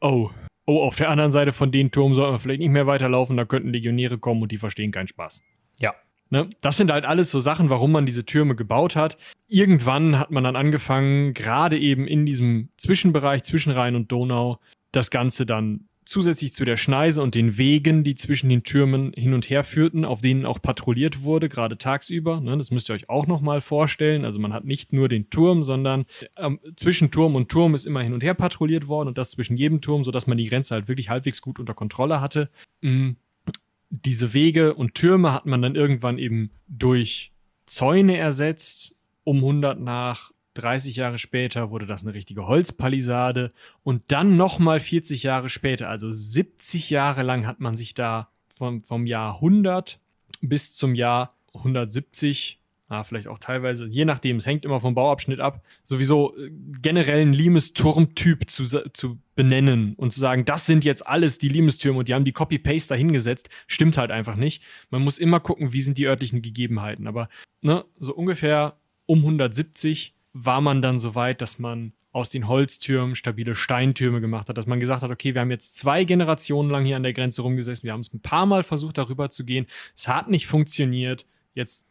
Oh, oh, auf der anderen Seite von den Turm sollten wir vielleicht nicht mehr weiterlaufen, da könnten Legionäre kommen und die verstehen keinen Spaß. Ja, Ne? Das sind halt alles so Sachen, warum man diese Türme gebaut hat. Irgendwann hat man dann angefangen, gerade eben in diesem Zwischenbereich zwischen Rhein und Donau, das Ganze dann zusätzlich zu der Schneise und den Wegen, die zwischen den Türmen hin und her führten, auf denen auch patrouilliert wurde, gerade tagsüber. Ne, das müsst ihr euch auch nochmal vorstellen. Also man hat nicht nur den Turm, sondern ähm, zwischen Turm und Turm ist immer hin und her patrouilliert worden und das zwischen jedem Turm, sodass man die Grenze halt wirklich halbwegs gut unter Kontrolle hatte. Mhm. Diese Wege und Türme hat man dann irgendwann eben durch Zäune ersetzt, um 100 nach 30 Jahre später wurde das eine richtige Holzpalisade und dann nochmal 40 Jahre später, also 70 Jahre lang hat man sich da vom, vom Jahr 100 bis zum Jahr 170, ah, vielleicht auch teilweise, je nachdem, es hängt immer vom Bauabschnitt ab, sowieso äh, generell einen Limes-Turmtyp zu, zu benennen und zu sagen, das sind jetzt alles die Limes-Türme und die haben die Copy-Paste dahingesetzt, stimmt halt einfach nicht. Man muss immer gucken, wie sind die örtlichen Gegebenheiten, aber ne, so ungefähr um 170 war man dann so weit, dass man aus den Holztürmen stabile Steintürme gemacht hat, dass man gesagt hat, okay, wir haben jetzt zwei Generationen lang hier an der Grenze rumgesessen, wir haben es ein paar Mal versucht, darüber zu gehen, es hat nicht funktioniert, jetzt,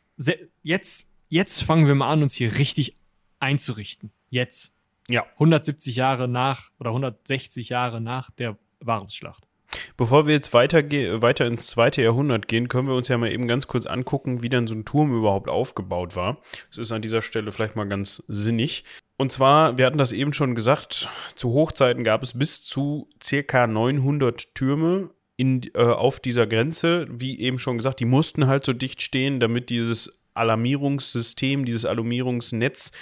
jetzt, jetzt fangen wir mal an, uns hier richtig einzurichten. Jetzt. Ja. 170 Jahre nach oder 160 Jahre nach der Warungsschlacht. Bevor wir jetzt weiter, weiter ins zweite Jahrhundert gehen, können wir uns ja mal eben ganz kurz angucken, wie dann so ein Turm überhaupt aufgebaut war. Das ist an dieser Stelle vielleicht mal ganz sinnig. Und zwar, wir hatten das eben schon gesagt, zu Hochzeiten gab es bis zu circa 900 Türme in, äh, auf dieser Grenze. Wie eben schon gesagt, die mussten halt so dicht stehen, damit dieses Alarmierungssystem, dieses Alarmierungsnetz,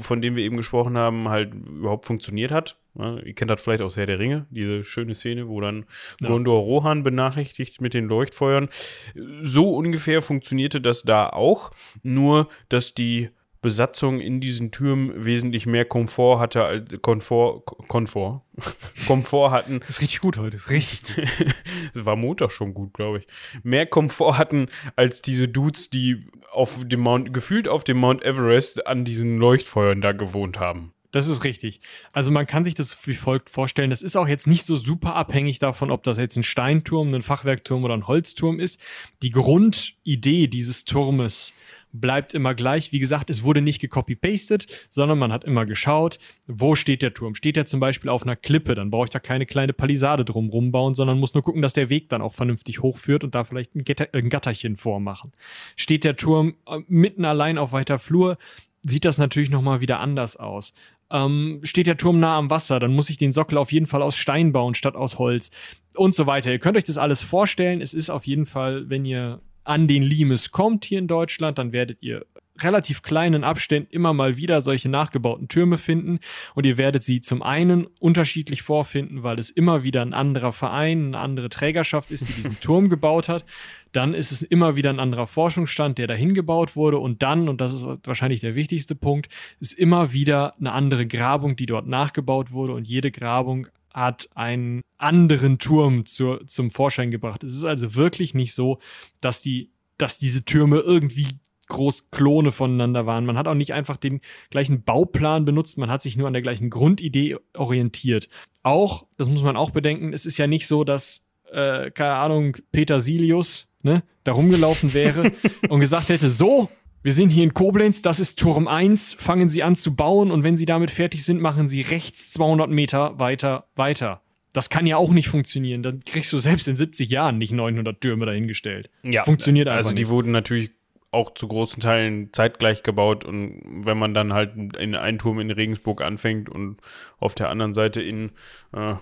von dem wir eben gesprochen haben, halt überhaupt funktioniert hat. Ja, ihr kennt das vielleicht aus Herr der Ringe, diese schöne Szene, wo dann ja. Gondor Rohan benachrichtigt mit den Leuchtfeuern. So ungefähr funktionierte das da auch, nur dass die Besatzung in diesen Türmen wesentlich mehr Komfort hatte als Komfort, Komfort, Komfort hatten. Das ist richtig gut heute, ist richtig gut. das war Montag schon gut, glaube ich. Mehr Komfort hatten als diese Dudes, die auf dem Mount, gefühlt auf dem Mount Everest an diesen Leuchtfeuern da gewohnt haben. Das ist richtig. Also man kann sich das wie folgt vorstellen. Das ist auch jetzt nicht so super abhängig davon, ob das jetzt ein Steinturm, ein Fachwerkturm oder ein Holzturm ist. Die Grundidee dieses Turmes bleibt immer gleich. Wie gesagt, es wurde nicht gecopy-pasted, sondern man hat immer geschaut, wo steht der Turm. Steht er zum Beispiel auf einer Klippe, dann brauche ich da keine kleine Palisade drumrum bauen, sondern muss nur gucken, dass der Weg dann auch vernünftig hochführt und da vielleicht ein, Gatter, ein Gatterchen vormachen. Steht der Turm äh, mitten allein auf weiter Flur, sieht das natürlich nochmal wieder anders aus. Ähm, steht der Turm nah am Wasser, dann muss ich den Sockel auf jeden Fall aus Stein bauen statt aus Holz und so weiter. Ihr könnt euch das alles vorstellen. Es ist auf jeden Fall, wenn ihr an den Limes kommt hier in Deutschland, dann werdet ihr relativ kleinen Abständen immer mal wieder solche nachgebauten Türme finden und ihr werdet sie zum einen unterschiedlich vorfinden, weil es immer wieder ein anderer Verein, eine andere Trägerschaft ist, die diesen Turm gebaut hat. Dann ist es immer wieder ein anderer Forschungsstand, der dahin gebaut wurde und dann, und das ist wahrscheinlich der wichtigste Punkt, ist immer wieder eine andere Grabung, die dort nachgebaut wurde und jede Grabung hat einen anderen Turm zur, zum Vorschein gebracht. Es ist also wirklich nicht so, dass die, dass diese Türme irgendwie groß Klone voneinander waren. Man hat auch nicht einfach den gleichen Bauplan benutzt, man hat sich nur an der gleichen Grundidee orientiert. Auch, das muss man auch bedenken, es ist ja nicht so, dass, äh, keine Ahnung, Peter Silius ne, da rumgelaufen wäre und gesagt hätte, so, wir sind hier in Koblenz, das ist Turm 1, fangen Sie an zu bauen und wenn Sie damit fertig sind, machen Sie rechts 200 Meter weiter weiter. Das kann ja auch nicht funktionieren. Dann kriegst du selbst in 70 Jahren nicht 900 Türme dahingestellt. Ja, funktioniert einfach Also die nicht. wurden natürlich auch zu großen Teilen zeitgleich gebaut und wenn man dann halt in einen Turm in Regensburg anfängt und auf der anderen Seite in äh,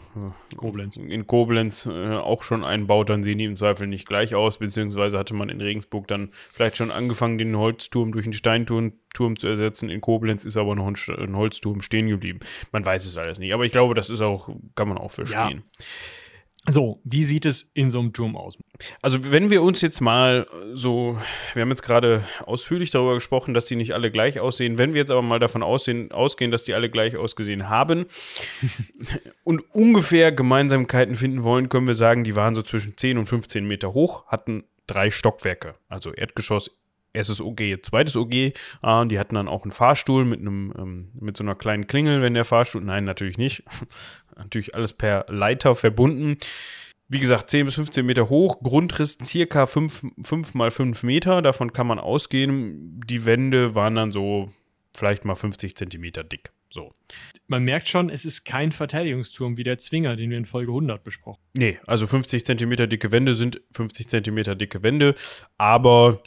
Koblenz, in Koblenz äh, auch schon einen baut, dann sehen die im Zweifel nicht gleich aus, beziehungsweise hatte man in Regensburg dann vielleicht schon angefangen, den Holzturm durch einen Steinturm Turm zu ersetzen. In Koblenz ist aber noch ein, ein Holzturm stehen geblieben. Man weiß es alles nicht, aber ich glaube, das ist auch, kann man auch verstehen. Ja. So, wie sieht es in so einem Turm aus? Also, wenn wir uns jetzt mal so, wir haben jetzt gerade ausführlich darüber gesprochen, dass sie nicht alle gleich aussehen. Wenn wir jetzt aber mal davon aussehen, ausgehen, dass die alle gleich ausgesehen haben und ungefähr Gemeinsamkeiten finden wollen, können wir sagen, die waren so zwischen 10 und 15 Meter hoch, hatten drei Stockwerke, also Erdgeschoss, erstes OG, zweites OG. Äh, die hatten dann auch einen Fahrstuhl mit einem, ähm, mit so einer kleinen Klingel, wenn der Fahrstuhl, nein, natürlich nicht. natürlich alles per Leiter verbunden. wie gesagt, 10 bis 15 Meter hoch, Grundriss circa 5, 5 mal 5 Meter, davon kann man ausgehen. Die Wände waren dann so vielleicht mal 50 Zentimeter dick. So. Man merkt schon, es ist kein Verteidigungsturm wie der Zwinger, den wir in Folge 100 besprochen. Nee, also 50 Zentimeter dicke Wände sind 50 Zentimeter dicke Wände, aber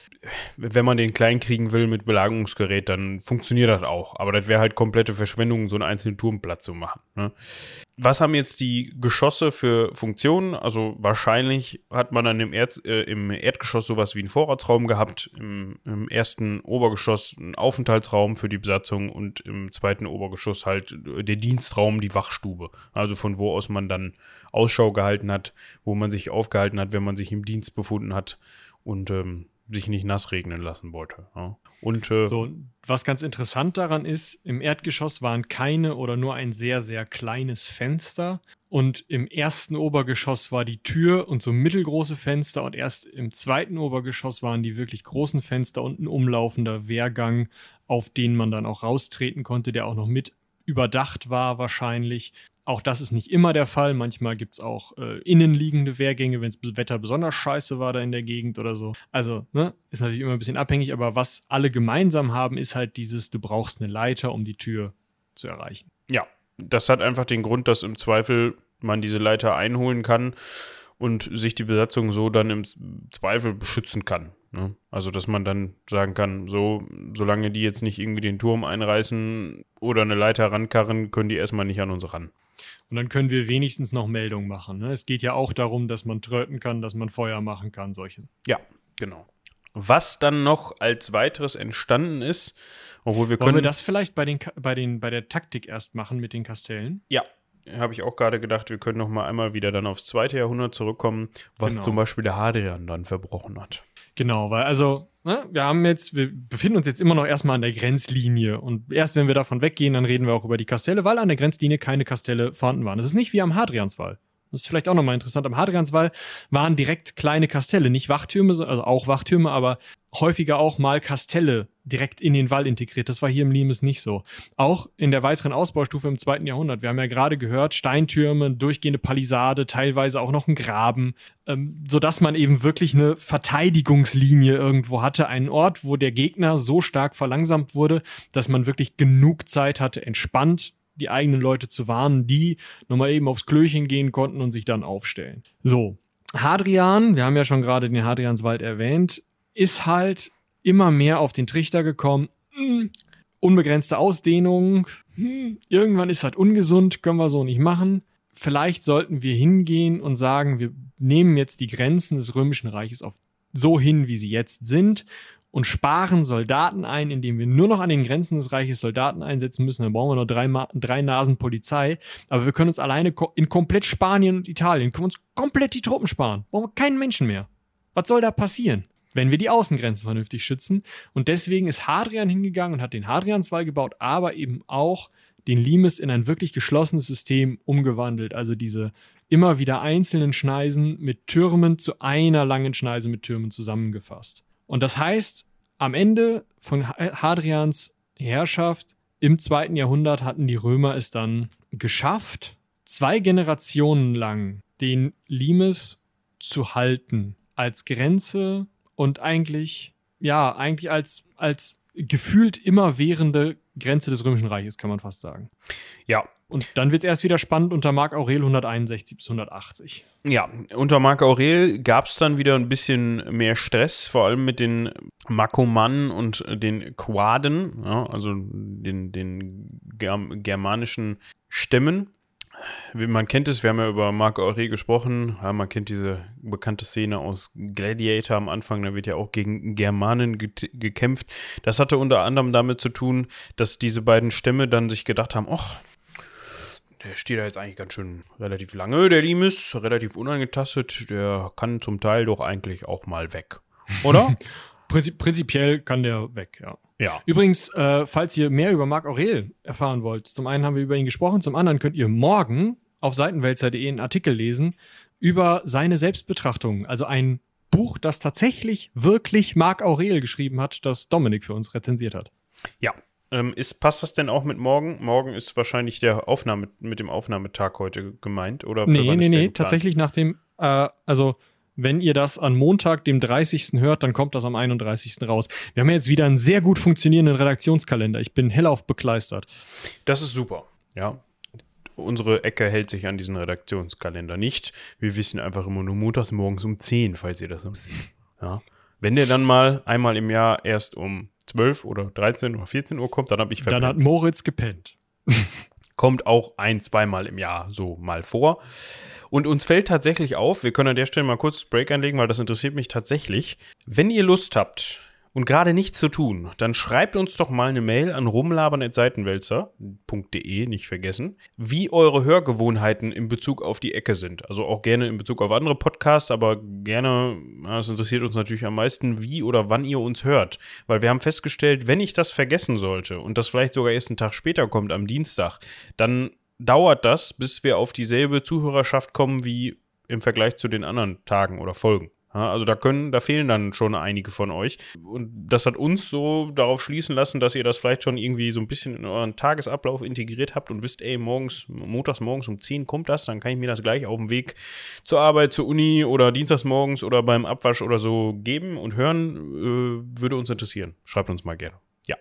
wenn man den klein kriegen will mit Belagerungsgerät, dann funktioniert das auch. Aber das wäre halt komplette Verschwendung, so einen einzelnen Turmplatz zu machen. Ne? Was haben jetzt die Geschosse für Funktionen? Also wahrscheinlich hat man dann im, Erd, äh, im Erdgeschoss sowas wie einen Vorratsraum gehabt, im, im, ersten Obergeschoss einen Aufenthaltsraum für die Besatzung und im zweiten Obergeschoss halt der Dienstraum, die Wachstube. Also von wo aus man dann Ausschau gehalten hat, wo man sich aufgehalten hat, wenn man sich im Dienst befunden hat und ähm, sich nicht nass regnen lassen wollte. Ja. Und äh, so, was ganz interessant daran ist, im Erdgeschoss waren keine oder nur ein sehr, sehr kleines Fenster. Und im ersten Obergeschoss war die Tür und so mittelgroße Fenster. Und erst im zweiten Obergeschoss waren die wirklich großen Fenster und ein umlaufender Wehrgang, auf den man dann auch raustreten konnte, der auch noch mit überdacht war wahrscheinlich. Auch das ist nicht immer der Fall. Manchmal gibt es auch äh, innenliegende Wehrgänge, wenn das Wetter besonders scheiße war da in der Gegend oder so. Also, ne, ist natürlich immer ein bisschen abhängig, aber was alle gemeinsam haben, ist halt dieses, du brauchst eine Leiter, um die Tür zu erreichen. Ja, das hat einfach den Grund, dass im Zweifel man diese Leiter einholen kann und sich die Besatzung so dann im Zweifel beschützen kann. Ne? Also, dass man dann sagen kann, so, solange die jetzt nicht irgendwie den Turm einreißen oder eine Leiter rankarren, können die erstmal nicht an uns ran. Und dann können wir wenigstens noch Meldungen machen. Ne? Es geht ja auch darum, dass man tröten kann, dass man Feuer machen kann, solche. Ja, genau. Was dann noch als weiteres entstanden ist, obwohl wir können. Wollen wir das vielleicht bei, den, bei, den, bei der Taktik erst machen mit den Kastellen? Ja, habe ich auch gerade gedacht, wir können noch mal einmal wieder dann aufs zweite Jahrhundert zurückkommen, was genau. zum Beispiel der Hadrian dann verbrochen hat. Genau, weil also ne, wir haben jetzt, wir befinden uns jetzt immer noch erstmal an der Grenzlinie und erst wenn wir davon weggehen, dann reden wir auch über die Kastelle, weil an der Grenzlinie keine Kastelle vorhanden waren. Das ist nicht wie am Hadrianswall. Das ist vielleicht auch nochmal interessant. Am Hadrianswall waren direkt kleine Kastelle, nicht Wachtürme, also auch Wachtürme, aber häufiger auch mal Kastelle direkt in den Wall integriert. Das war hier im Limes nicht so. Auch in der weiteren Ausbaustufe im zweiten Jahrhundert. Wir haben ja gerade gehört, Steintürme, durchgehende Palisade, teilweise auch noch ein Graben, ähm, sodass man eben wirklich eine Verteidigungslinie irgendwo hatte. Einen Ort, wo der Gegner so stark verlangsamt wurde, dass man wirklich genug Zeit hatte, entspannt die eigenen Leute zu warnen, die nochmal eben aufs Klöchen gehen konnten und sich dann aufstellen. So. Hadrian, wir haben ja schon gerade den Hadrianswald erwähnt, ist halt immer mehr auf den Trichter gekommen. Hm, unbegrenzte Ausdehnung. Hm, irgendwann ist halt ungesund, können wir so nicht machen. Vielleicht sollten wir hingehen und sagen, wir nehmen jetzt die Grenzen des Römischen Reiches auf so hin, wie sie jetzt sind und sparen Soldaten ein, indem wir nur noch an den Grenzen des Reiches Soldaten einsetzen müssen. Dann brauchen wir nur drei, drei Nasen Polizei. Aber wir können uns alleine in komplett Spanien und Italien, können uns komplett die Truppen sparen. Brauchen wir keinen Menschen mehr. Was soll da passieren? wenn wir die Außengrenzen vernünftig schützen. Und deswegen ist Hadrian hingegangen und hat den Hadrianswall gebaut, aber eben auch den Limes in ein wirklich geschlossenes System umgewandelt. Also diese immer wieder einzelnen Schneisen mit Türmen zu einer langen Schneise mit Türmen zusammengefasst. Und das heißt, am Ende von Hadrians Herrschaft im zweiten Jahrhundert hatten die Römer es dann geschafft, zwei Generationen lang den Limes zu halten als Grenze und eigentlich, ja, eigentlich als, als gefühlt immerwährende Grenze des Römischen Reiches, kann man fast sagen. Ja, und dann wird es erst wieder spannend unter Mark Aurel 161 bis 180. Ja, unter Mark Aurel gab es dann wieder ein bisschen mehr Stress, vor allem mit den Makomannen und den Quaden, ja, also den, den germanischen Stämmen. Man kennt es, wir haben ja über Marc Aurel gesprochen. Ja, man kennt diese bekannte Szene aus Gladiator am Anfang, da wird ja auch gegen Germanen ge gekämpft. Das hatte unter anderem damit zu tun, dass diese beiden Stämme dann sich gedacht haben, ach, der steht da jetzt eigentlich ganz schön relativ lange, der Limes, relativ unangetastet. Der kann zum Teil doch eigentlich auch mal weg. Oder? Prinzip, prinzipiell kann der weg, ja. Ja. Übrigens, äh, falls ihr mehr über Marc Aurel erfahren wollt, zum einen haben wir über ihn gesprochen, zum anderen könnt ihr morgen auf seitenwälzer.de einen Artikel lesen über seine Selbstbetrachtung. Also ein Buch, das tatsächlich wirklich Marc Aurel geschrieben hat, das Dominik für uns rezensiert hat. Ja, ähm, ist, passt das denn auch mit morgen? Morgen ist wahrscheinlich der Aufnahme, mit dem Aufnahmetag heute gemeint, oder? Nee, nee, nee, tatsächlich nach dem, Äh, also, wenn ihr das an Montag, dem 30. hört, dann kommt das am 31. raus. Wir haben jetzt wieder einen sehr gut funktionierenden Redaktionskalender. Ich bin hellauf bekleistert. Das ist super, ja. Unsere Ecke hält sich an diesen Redaktionskalender nicht. Wir wissen einfach immer nur montags morgens um 10, falls ihr das noch seht. Ja. Wenn der dann mal einmal im Jahr erst um 12 oder 13 oder 14 Uhr kommt, dann habe ich verpennt. Dann hat Moritz gepennt. kommt auch ein, zweimal im Jahr so mal vor. Und uns fällt tatsächlich auf, wir können an der Stelle mal kurz Break einlegen, weil das interessiert mich tatsächlich. Wenn ihr Lust habt, und gerade nichts zu tun, dann schreibt uns doch mal eine Mail an rumlabern.seitenwälzer.de, nicht vergessen, wie eure Hörgewohnheiten in Bezug auf die Ecke sind. Also auch gerne in Bezug auf andere Podcasts, aber gerne, das interessiert uns natürlich am meisten, wie oder wann ihr uns hört. Weil wir haben festgestellt, wenn ich das vergessen sollte und das vielleicht sogar erst einen Tag später kommt, am Dienstag, dann dauert das, bis wir auf dieselbe Zuhörerschaft kommen wie im Vergleich zu den anderen Tagen oder Folgen. Also da können, da fehlen dann schon einige von euch. Und das hat uns so darauf schließen lassen, dass ihr das vielleicht schon irgendwie so ein bisschen in euren Tagesablauf integriert habt und wisst, ey, morgens, montags morgens um 10 kommt das, dann kann ich mir das gleich auf dem Weg zur Arbeit, zur Uni oder dienstags morgens oder beim Abwasch oder so geben und hören, äh, würde uns interessieren. Schreibt uns mal gerne. Ja.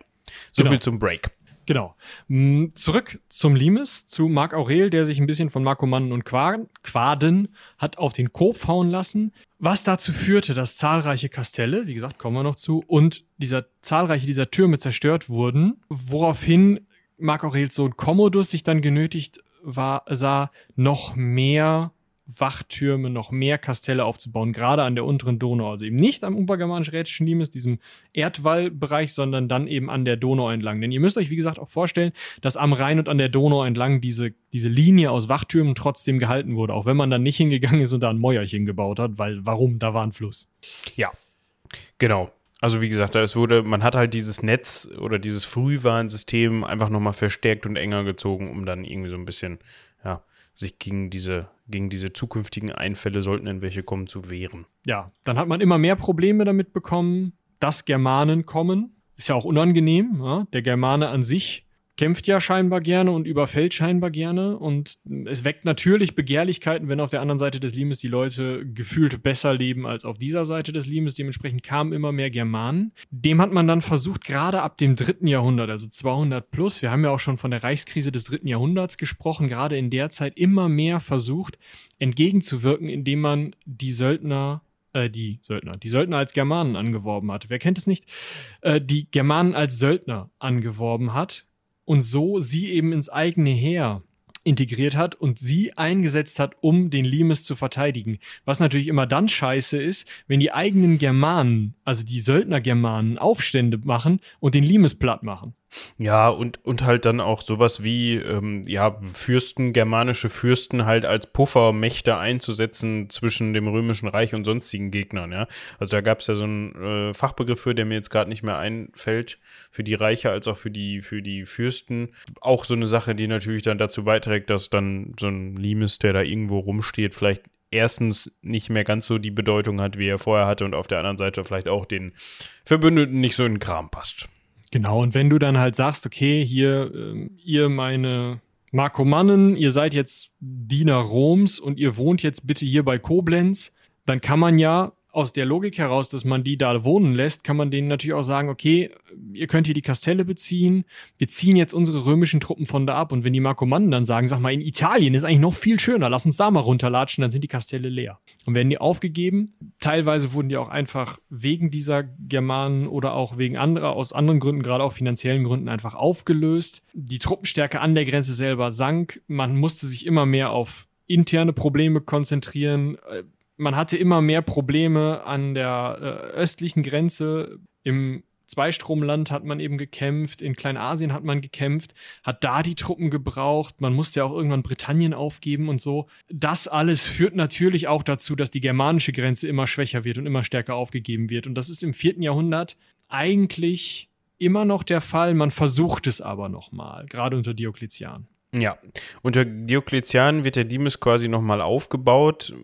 So genau. viel zum Break. Genau. Mm, zurück zum Limes, zu Marc Aurel, der sich ein bisschen von Markomannen und Quaden hat auf den Kopf hauen lassen, was dazu führte, dass zahlreiche Kastelle, wie gesagt, kommen wir noch zu, und dieser zahlreiche dieser Türme zerstört wurden, woraufhin Marc Aurels Sohn Commodus sich dann genötigt war, sah, noch mehr Wachtürme, noch mehr Kastelle aufzubauen, gerade an der unteren Donau. Also eben nicht am obergermanisch-rätischen Limes, diesem Erdwallbereich, sondern dann eben an der Donau entlang. Denn ihr müsst euch, wie gesagt, auch vorstellen, dass am Rhein und an der Donau entlang diese, diese Linie aus Wachtürmen trotzdem gehalten wurde, auch wenn man dann nicht hingegangen ist und da ein Mäuerchen gebaut hat, weil warum? Da war ein Fluss. Ja, genau. Also wie gesagt, es wurde, man hat halt dieses Netz oder dieses Frühwarnsystem einfach nochmal verstärkt und enger gezogen, um dann irgendwie so ein bisschen, sich gegen diese, gegen diese zukünftigen Einfälle, sollten denn welche kommen, zu wehren. Ja, dann hat man immer mehr Probleme damit bekommen, dass Germanen kommen. Ist ja auch unangenehm. Ja? Der Germane an sich kämpft ja scheinbar gerne und überfällt scheinbar gerne. Und es weckt natürlich Begehrlichkeiten, wenn auf der anderen Seite des Limes die Leute gefühlt besser leben als auf dieser Seite des Limes. Dementsprechend kamen immer mehr Germanen. Dem hat man dann versucht, gerade ab dem dritten Jahrhundert, also 200 plus, wir haben ja auch schon von der Reichskrise des dritten Jahrhunderts gesprochen, gerade in der Zeit immer mehr versucht, entgegenzuwirken, indem man die Söldner äh, die Söldner, die Söldner als Germanen angeworben hat. Wer kennt es nicht? Äh, die Germanen als Söldner angeworben hat und so sie eben ins eigene Heer integriert hat und sie eingesetzt hat, um den Limes zu verteidigen. Was natürlich immer dann scheiße ist, wenn die eigenen Germanen, also die Söldner-Germanen, Aufstände machen und den Limes platt machen. Ja, und, und halt dann auch sowas wie, ähm, ja, Fürsten, germanische Fürsten halt als Puffermächte einzusetzen zwischen dem Römischen Reich und sonstigen Gegnern, ja. Also da gab es ja so einen äh, Fachbegriff für, der mir jetzt gerade nicht mehr einfällt, für die Reiche als auch für die, für die Fürsten. Auch so eine Sache, die natürlich dann dazu beiträgt, dass dann so ein Limes, der da irgendwo rumsteht, vielleicht erstens nicht mehr ganz so die Bedeutung hat, wie er vorher hatte und auf der anderen Seite vielleicht auch den Verbündeten nicht so in den Kram passt. Genau, und wenn du dann halt sagst, okay, hier, äh, ihr meine Markomannen, ihr seid jetzt Diener Roms und ihr wohnt jetzt bitte hier bei Koblenz, dann kann man ja aus der Logik heraus, dass man die da wohnen lässt, kann man denen natürlich auch sagen, okay, ihr könnt hier die Kastelle beziehen, wir ziehen jetzt unsere römischen Truppen von da ab. Und wenn die Markomannen dann sagen, sag mal, in Italien ist eigentlich noch viel schöner, lass uns da mal runterlatschen, dann sind die Kastelle leer. Und werden die aufgegeben, teilweise wurden die auch einfach wegen dieser Germanen oder auch wegen anderer, aus anderen Gründen, gerade auch finanziellen Gründen, einfach aufgelöst. Die Truppenstärke an der Grenze selber sank, man musste sich immer mehr auf interne Probleme konzentrieren man hatte immer mehr Probleme an der äh, östlichen Grenze. Im Zweistromland hat man eben gekämpft, in Kleinasien hat man gekämpft, hat da die Truppen gebraucht, man musste ja auch irgendwann Britannien aufgeben und so. Das alles führt natürlich auch dazu, dass die germanische Grenze immer schwächer wird und immer stärker aufgegeben wird. Und das ist im vierten Jahrhundert eigentlich immer noch der Fall, man versucht es aber nochmal, gerade unter Diokletian. Ja, unter Diokletian wird der Limes quasi nochmal aufgebaut.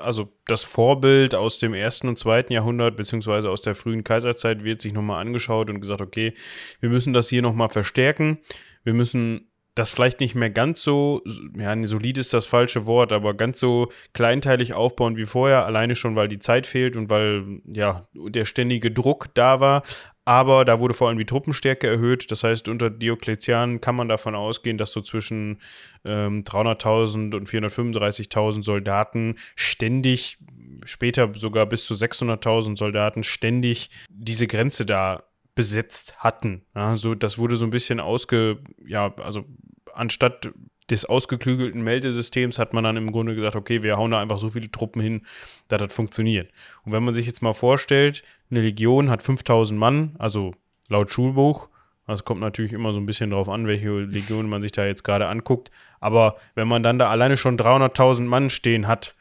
Also das Vorbild aus dem ersten und zweiten Jahrhundert, beziehungsweise aus der frühen Kaiserzeit, wird sich nochmal angeschaut und gesagt, okay, wir müssen das hier nochmal verstärken. Wir müssen das vielleicht nicht mehr ganz so, ja, solid ist das falsche Wort, aber ganz so kleinteilig aufbauen wie vorher, alleine schon, weil die Zeit fehlt und weil, ja, der ständige Druck da war. Aber da wurde vor allem die Truppenstärke erhöht. Das heißt, unter Diokletian kann man davon ausgehen, dass so zwischen ähm, 300.000 und 435.000 Soldaten ständig, später sogar bis zu 600.000 Soldaten ständig diese Grenze da besetzt hatten. Ja, so, das wurde so ein bisschen ausge, ja, also anstatt des ausgeklügelten Meldesystems hat man dann im Grunde gesagt, okay, wir hauen da einfach so viele Truppen hin, dass das funktioniert. Und wenn man sich jetzt mal vorstellt, eine Legion hat 5000 Mann, also laut Schulbuch, das kommt natürlich immer so ein bisschen drauf an, welche Legion man sich da jetzt gerade anguckt, aber wenn man dann da alleine schon 300.000 Mann stehen hat,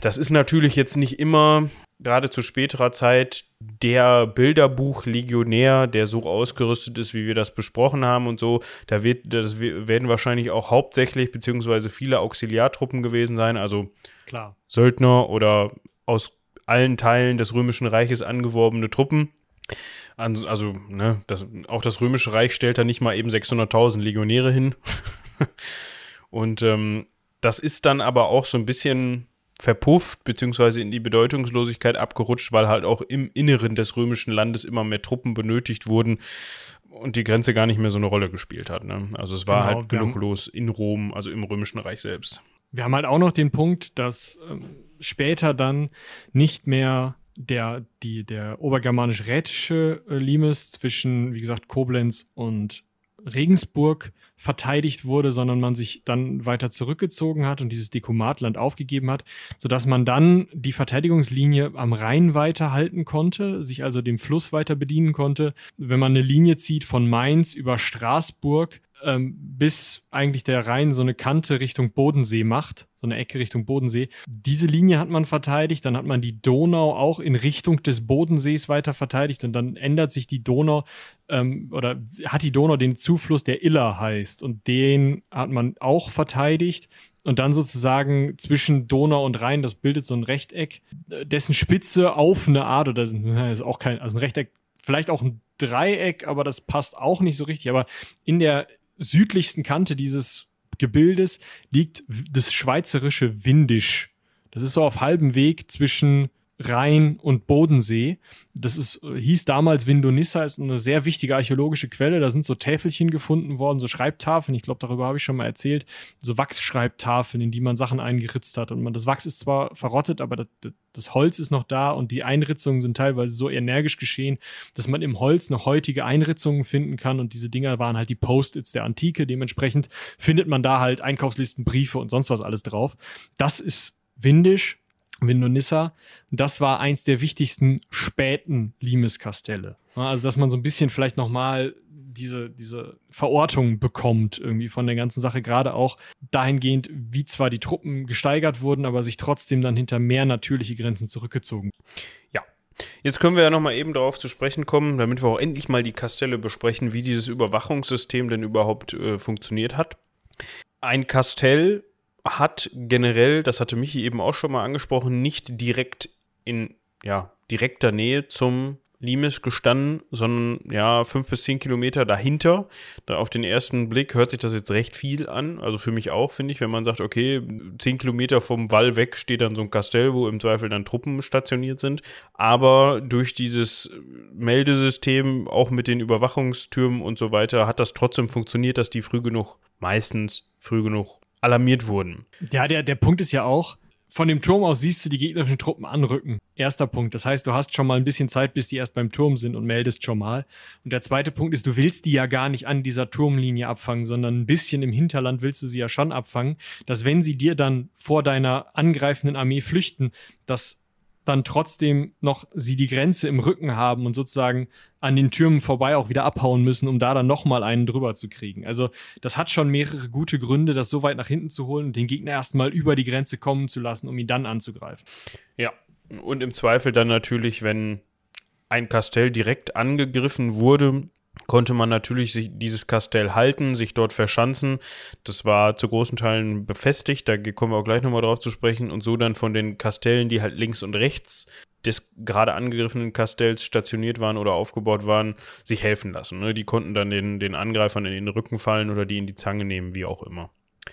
das ist natürlich jetzt nicht immer gerade zu späterer Zeit der Bilderbuch-Legionär, der so ausgerüstet ist, wie wir das besprochen haben und so. Da wird, das werden wahrscheinlich auch hauptsächlich beziehungsweise viele Auxiliartruppen gewesen sein, also Klar. Söldner oder aus allen Teilen des Römischen Reiches angeworbene Truppen. Also, ne, das, auch das Römische Reich stellt da nicht mal eben 600.000 Legionäre hin. und ähm, das ist dann aber auch so ein bisschen verpufft, beziehungsweise in die Bedeutungslosigkeit abgerutscht, weil halt auch im Inneren des römischen Landes immer mehr Truppen benötigt wurden und die Grenze gar nicht mehr so eine Rolle gespielt hat. Ne? Also es war genau, halt genug los in Rom, also im römischen Reich selbst. Wir haben halt auch noch den Punkt, dass ähm, später dann nicht mehr der, die, der obergermanisch-rätische äh, Limes zwischen, wie gesagt, Koblenz und Regensburg verteidigt wurde, sondern man sich dann weiter zurückgezogen hat und dieses Dekumatland aufgegeben hat, sodass man dann die Verteidigungslinie am Rhein weiter halten konnte, sich also dem Fluss weiter bedienen konnte. Wenn man eine Linie zieht von Mainz über Straßburg, ähm, bis eigentlich der Rhein so eine Kante Richtung Bodensee macht, so eine Ecke Richtung Bodensee. Diese Linie hat man verteidigt, dann hat man die Donau auch in Richtung des Bodensees weiter verteidigt und dann ändert sich die Donau ähm, oder hat die Donau den Zufluss, der Iller heißt und den hat man auch verteidigt und dann sozusagen zwischen Donau und Rhein, das bildet so ein Rechteck, dessen Spitze auf eine Art oder ist auch kein, also ein Rechteck, vielleicht auch ein Dreieck, aber das passt auch nicht so richtig, aber in der südlichsten Kante dieses Gebildes liegt das schweizerische Windisch. Das ist so auf halbem Weg zwischen Rhein und Bodensee. Das ist, hieß damals Vindonissa, ist eine sehr wichtige archäologische Quelle. Da sind so Täfelchen gefunden worden, so Schreibtafeln. Ich glaube, darüber habe ich schon mal erzählt. So Wachsschreibtafeln, in die man Sachen eingeritzt hat. Und man, das Wachs ist zwar verrottet, aber das, das Holz ist noch da und die Einritzungen sind teilweise so energisch geschehen, dass man im Holz noch heutige Einritzungen finden kann. Und diese Dinger waren halt die Post-its der Antike. Dementsprechend findet man da halt Einkaufslisten, Briefe und sonst was alles drauf. Das ist windisch Vindonissa. Das war eins der wichtigsten späten Limes-Kastelle. Also, dass man so ein bisschen vielleicht nochmal diese, diese Verortung bekommt, irgendwie von der ganzen Sache, gerade auch dahingehend, wie zwar die Truppen gesteigert wurden, aber sich trotzdem dann hinter mehr natürliche Grenzen zurückgezogen. Ja. Jetzt können wir ja nochmal eben darauf zu sprechen kommen, damit wir auch endlich mal die Kastelle besprechen, wie dieses Überwachungssystem denn überhaupt äh, funktioniert hat. Ein Kastell hat generell, das hatte Michi eben auch schon mal angesprochen, nicht direkt in ja, direkter Nähe zum Limes gestanden, sondern ja, fünf bis zehn Kilometer dahinter. Da auf den ersten Blick hört sich das jetzt recht viel an. Also für mich auch, finde ich, wenn man sagt, okay, zehn Kilometer vom Wall weg steht dann so ein Kastell, wo im Zweifel dann Truppen stationiert sind. Aber durch dieses Meldesystem, auch mit den Überwachungstürmen und so weiter, hat das trotzdem funktioniert, dass die früh genug, meistens früh genug alarmiert wurden. Ja, der, der Punkt ist ja auch, von dem Turm aus siehst du die gegnerischen Truppen anrücken. Erster Punkt. Das heißt, du hast schon mal ein bisschen Zeit, bis die erst beim Turm sind und meldest schon mal. Und der zweite Punkt ist, du willst die ja gar nicht an dieser Turmlinie abfangen, sondern ein bisschen im Hinterland willst du sie ja schon abfangen, dass wenn sie dir dann vor deiner angreifenden Armee flüchten, dass dann trotzdem noch sie die Grenze im Rücken haben und sozusagen an den Türmen vorbei auch wieder abhauen müssen, um da dann nochmal einen drüber zu kriegen. Also das hat schon mehrere gute Gründe, das so weit nach hinten zu holen und den Gegner erstmal über die Grenze kommen zu lassen, um ihn dann anzugreifen. Ja, und im Zweifel dann natürlich, wenn ein Kastell direkt angegriffen wurde, konnte man natürlich sich dieses Kastell halten, sich dort verschanzen. Das war zu großen Teilen befestigt, da kommen wir auch gleich nochmal drauf zu sprechen und so dann von den Kastellen, die halt links und rechts des gerade angegriffenen Kastells stationiert waren oder aufgebaut waren, sich helfen lassen. Ne? Die konnten dann den, den Angreifern in den Rücken fallen oder die in die Zange nehmen, wie auch immer.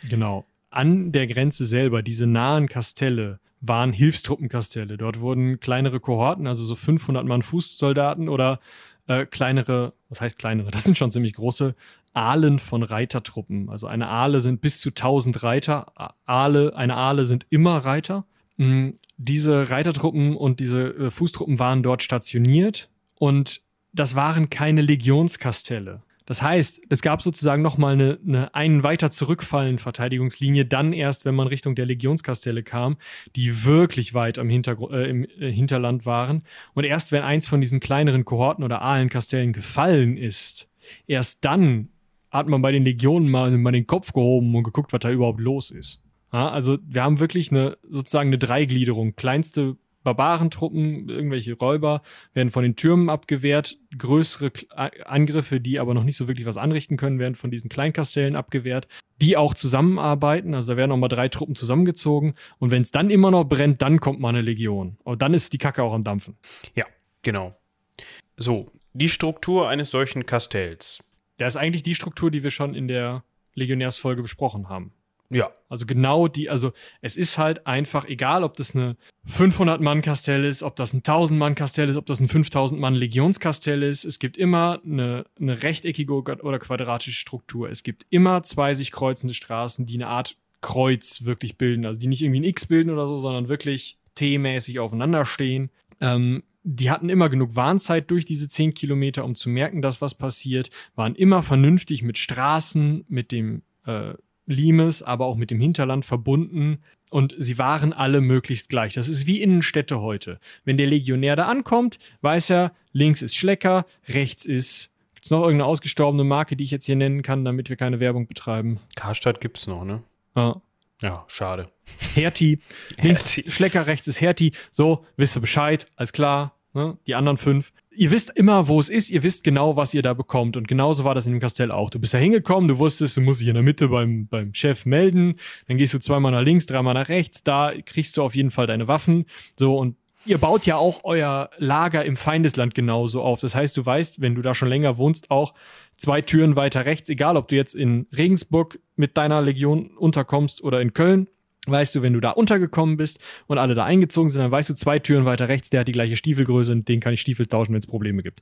Genau. An der Grenze selber, diese nahen Kastelle, waren Hilfstruppenkastelle. Dort wurden kleinere Kohorten, also so 500 Mann Fußsoldaten oder äh, kleinere, was heißt kleinere? Das sind schon ziemlich große Ahlen von Reitertruppen. Also eine Ahle sind bis zu 1000 Reiter. Ahle, eine Ahle sind immer Reiter. Mhm. Diese Reitertruppen und diese äh, Fußtruppen waren dort stationiert und das waren keine Legionskastelle. Das heißt, es gab sozusagen nochmal eine, eine einen weiter zurückfallende Verteidigungslinie, dann erst, wenn man Richtung der Legionskastelle kam, die wirklich weit am Hintergr äh, im äh, Hinterland waren. Und erst wenn eins von diesen kleineren Kohorten oder Ahlenkastellen gefallen ist, erst dann hat man bei den Legionen mal, mal den Kopf gehoben und geguckt, was da überhaupt los ist. Ja, also wir haben wirklich eine sozusagen eine Dreigliederung. Kleinste Barbarentruppen, irgendwelche Räuber werden von den Türmen abgewehrt. Größere Angriffe, die aber noch nicht so wirklich was anrichten können, werden von diesen Kleinkastellen abgewehrt, die auch zusammenarbeiten. Also da werden noch mal drei Truppen zusammengezogen. Und wenn es dann immer noch brennt, dann kommt mal eine Legion. Und dann ist die Kacke auch am Dampfen. Ja, genau. So, die Struktur eines solchen Kastells. Der ist eigentlich die Struktur, die wir schon in der Legionärsfolge besprochen haben. Ja. Also genau die, also es ist halt einfach egal, ob das eine 500-Mann-Kastell ist, ob das ein 1000-Mann-Kastell ist, ob das ein 5000-Mann-Legionskastell ist. Es gibt immer eine, eine rechteckige oder quadratische Struktur. Es gibt immer zwei sich kreuzende Straßen, die eine Art Kreuz wirklich bilden. Also die nicht irgendwie ein X bilden oder so, sondern wirklich T-mäßig aufeinander stehen. Ähm, die hatten immer genug Warnzeit durch diese 10 Kilometer, um zu merken, dass was passiert, waren immer vernünftig mit Straßen, mit dem äh, Limes, aber auch mit dem Hinterland verbunden und sie waren alle möglichst gleich. Das ist wie Innenstädte heute. Wenn der Legionär da ankommt, weiß er, links ist Schlecker, rechts ist. Gibt es noch irgendeine ausgestorbene Marke, die ich jetzt hier nennen kann, damit wir keine Werbung betreiben? Karstadt gibt es noch, ne? Ja. Ja, schade. Hertie. Links Schlecker, rechts ist Hertie. So, wisst ihr Bescheid, alles klar. Ne? Die anderen fünf ihr wisst immer, wo es ist, ihr wisst genau, was ihr da bekommt. Und genauso war das in dem Kastell auch. Du bist da hingekommen, du wusstest, du musst dich in der Mitte beim, beim Chef melden, dann gehst du zweimal nach links, dreimal nach rechts, da kriegst du auf jeden Fall deine Waffen. So, und ihr baut ja auch euer Lager im Feindesland genauso auf. Das heißt, du weißt, wenn du da schon länger wohnst, auch zwei Türen weiter rechts, egal ob du jetzt in Regensburg mit deiner Legion unterkommst oder in Köln, weißt du, wenn du da untergekommen bist und alle da eingezogen sind, dann weißt du, zwei Türen weiter rechts, der hat die gleiche Stiefelgröße und den kann ich Stiefel tauschen, wenn es Probleme gibt.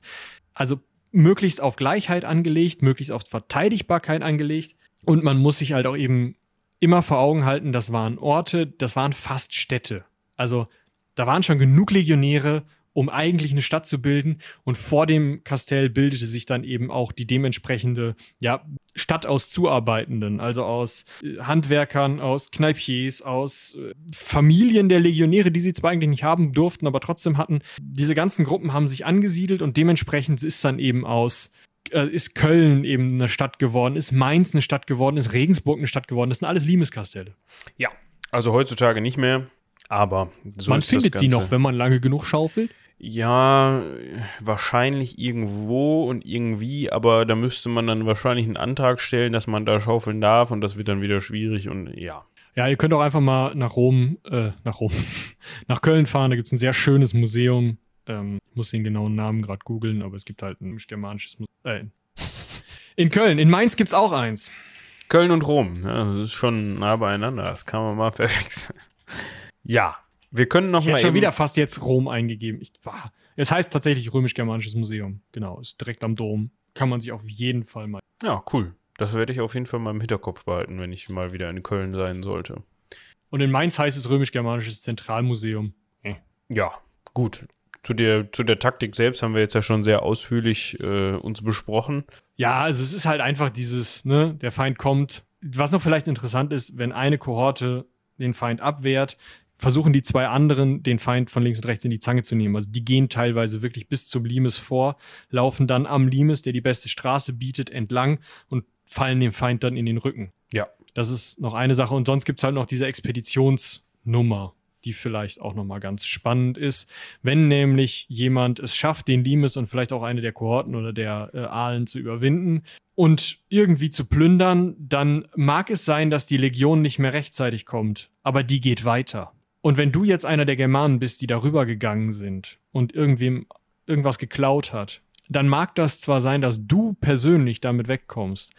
Also möglichst auf Gleichheit angelegt, möglichst auf Verteidigbarkeit angelegt und man muss sich halt auch eben immer vor Augen halten, das waren Orte, das waren fast Städte. Also da waren schon genug Legionäre, um eigentlich eine Stadt zu bilden. Und vor dem Kastell bildete sich dann eben auch die dementsprechende ja, Stadt aus Zuarbeitenden, also aus äh, Handwerkern, aus Kneipiers, aus äh, Familien der Legionäre, die sie zwar eigentlich nicht haben durften, aber trotzdem hatten. Diese ganzen Gruppen haben sich angesiedelt und dementsprechend ist dann eben aus äh, ist Köln eben eine Stadt geworden, ist Mainz eine Stadt geworden, ist Regensburg eine Stadt geworden. Das sind alles Limeskastelle. Ja, also heutzutage nicht mehr, aber so Man findet sie noch, wenn man lange genug schaufelt. Ja, wahrscheinlich irgendwo und irgendwie, aber da müsste man dann wahrscheinlich einen Antrag stellen, dass man da schaufeln darf und das wird dann wieder schwierig und ja. Ja, ihr könnt auch einfach mal nach Rom, äh, nach Rom, nach Köln fahren, da gibt es ein sehr schönes Museum. Ähm, ich muss den genauen Namen gerade googeln, aber es gibt halt ein germanisches Museum. Äh, in Köln, in Mainz gibt es auch eins. Köln und Rom, ja, das ist schon nah beieinander, das kann man mal verwechseln. Ja, wir können noch ich mal. Ich schon wieder fast jetzt Rom eingegeben. Ich, es heißt tatsächlich Römisch-Germanisches Museum. Genau, ist direkt am Dom. Kann man sich auf jeden Fall mal. Ja, cool. Das werde ich auf jeden Fall mal im Hinterkopf behalten, wenn ich mal wieder in Köln sein sollte. Und in Mainz heißt es Römisch-Germanisches Zentralmuseum. Ja, gut. Zu der, zu der Taktik selbst haben wir jetzt ja schon sehr ausführlich äh, uns besprochen. Ja, also es ist halt einfach dieses, ne, der Feind kommt. Was noch vielleicht interessant ist, wenn eine Kohorte den Feind abwehrt, versuchen die zwei anderen, den Feind von links und rechts in die Zange zu nehmen. Also die gehen teilweise wirklich bis zum Limes vor, laufen dann am Limes, der die beste Straße bietet, entlang und fallen dem Feind dann in den Rücken. Ja. Das ist noch eine Sache. Und sonst gibt es halt noch diese Expeditionsnummer, die vielleicht auch nochmal ganz spannend ist. Wenn nämlich jemand es schafft, den Limes und vielleicht auch eine der Kohorten oder der äh, Aalen zu überwinden und irgendwie zu plündern, dann mag es sein, dass die Legion nicht mehr rechtzeitig kommt, aber die geht weiter. Und wenn du jetzt einer der Germanen bist, die darüber gegangen sind und irgendwem irgendwas geklaut hat, dann mag das zwar sein, dass du persönlich damit wegkommst,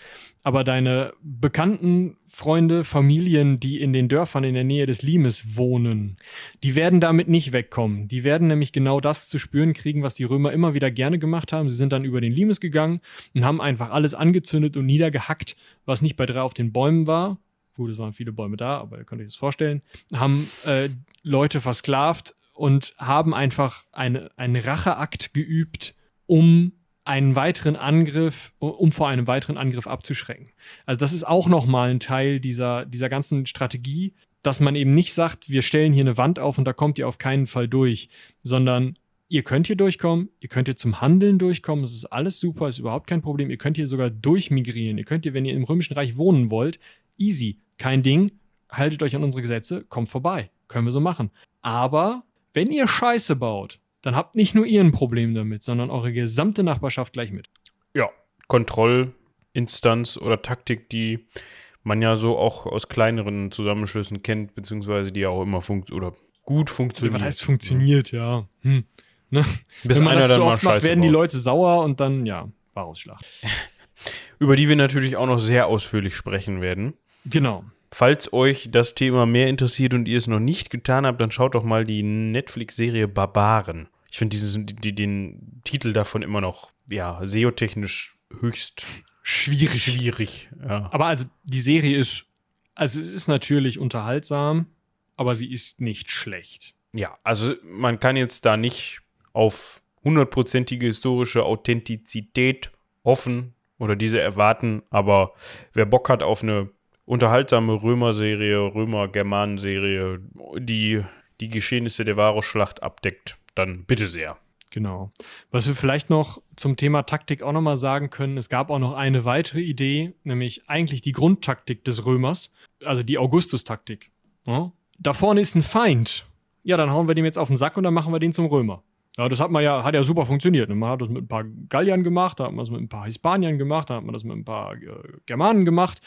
aber deine bekannten Freunde, Familien, die in den Dörfern in der Nähe des Limes wohnen, die werden damit nicht wegkommen. Die werden nämlich genau das zu spüren kriegen, was die Römer immer wieder gerne gemacht haben. Sie sind dann über den Limes gegangen und haben einfach alles angezündet und niedergehackt, was nicht bei drei auf den Bäumen war, Gut, es waren viele Bäume da, aber ihr könnt euch das vorstellen. Haben äh, Leute versklavt und haben einfach eine, einen Racheakt geübt, um einen weiteren Angriff, um vor einem weiteren Angriff abzuschrecken. Also das ist auch nochmal ein Teil dieser, dieser ganzen Strategie, dass man eben nicht sagt, wir stellen hier eine Wand auf und da kommt ihr auf keinen Fall durch, sondern ihr könnt hier durchkommen, ihr könnt hier zum Handeln durchkommen, es ist alles super, ist überhaupt kein Problem, ihr könnt hier sogar durchmigrieren, ihr könnt hier, wenn ihr im Römischen Reich wohnen wollt, easy, kein Ding, haltet euch an unsere Gesetze, kommt vorbei. Können wir so machen. Aber wenn ihr Scheiße baut, dann habt nicht nur ihr ein Problem damit, sondern eure gesamte Nachbarschaft gleich mit. Ja, Kontrollinstanz oder Taktik, die man ja so auch aus kleineren Zusammenschlüssen kennt, beziehungsweise die auch immer funkt oder gut funktioniert. Was heißt funktioniert, ja. Hm. Ne? Bis Wenn man einer das dann mal oft macht, werden die. Leute sauer und dann, ja, Barausschlacht. Über die wir natürlich auch noch sehr ausführlich sprechen werden. Genau. Falls euch das Thema mehr interessiert und ihr es noch nicht getan habt, dann schaut doch mal die Netflix-Serie Barbaren. Ich finde die, den Titel davon immer noch, ja, SEO-technisch höchst Schwierig. schwierig. Ja. Aber also, die Serie ist, also es ist natürlich unterhaltsam, aber sie ist nicht schlecht. ja, also man kann jetzt da nicht auf hundertprozentige historische Authentizität hoffen oder diese erwarten, aber wer Bock hat auf eine unterhaltsame Römer-Serie, Römer-Germanen-Serie, die die Geschehnisse der Varusschlacht abdeckt, dann bitte sehr. Genau. Was wir vielleicht noch zum Thema Taktik auch nochmal sagen können, es gab auch noch eine weitere Idee, nämlich eigentlich die Grundtaktik des Römers, also die Augustus-Taktik. Ja? Da vorne ist ein Feind. Ja, dann hauen wir dem jetzt auf den Sack und dann machen wir den zum Römer. Ja, das hat man ja, hat ja super funktioniert. Man hat das mit ein paar Galliern gemacht, da hat man das mit ein paar Hispaniern gemacht, da hat man das mit ein paar äh, Germanen gemacht.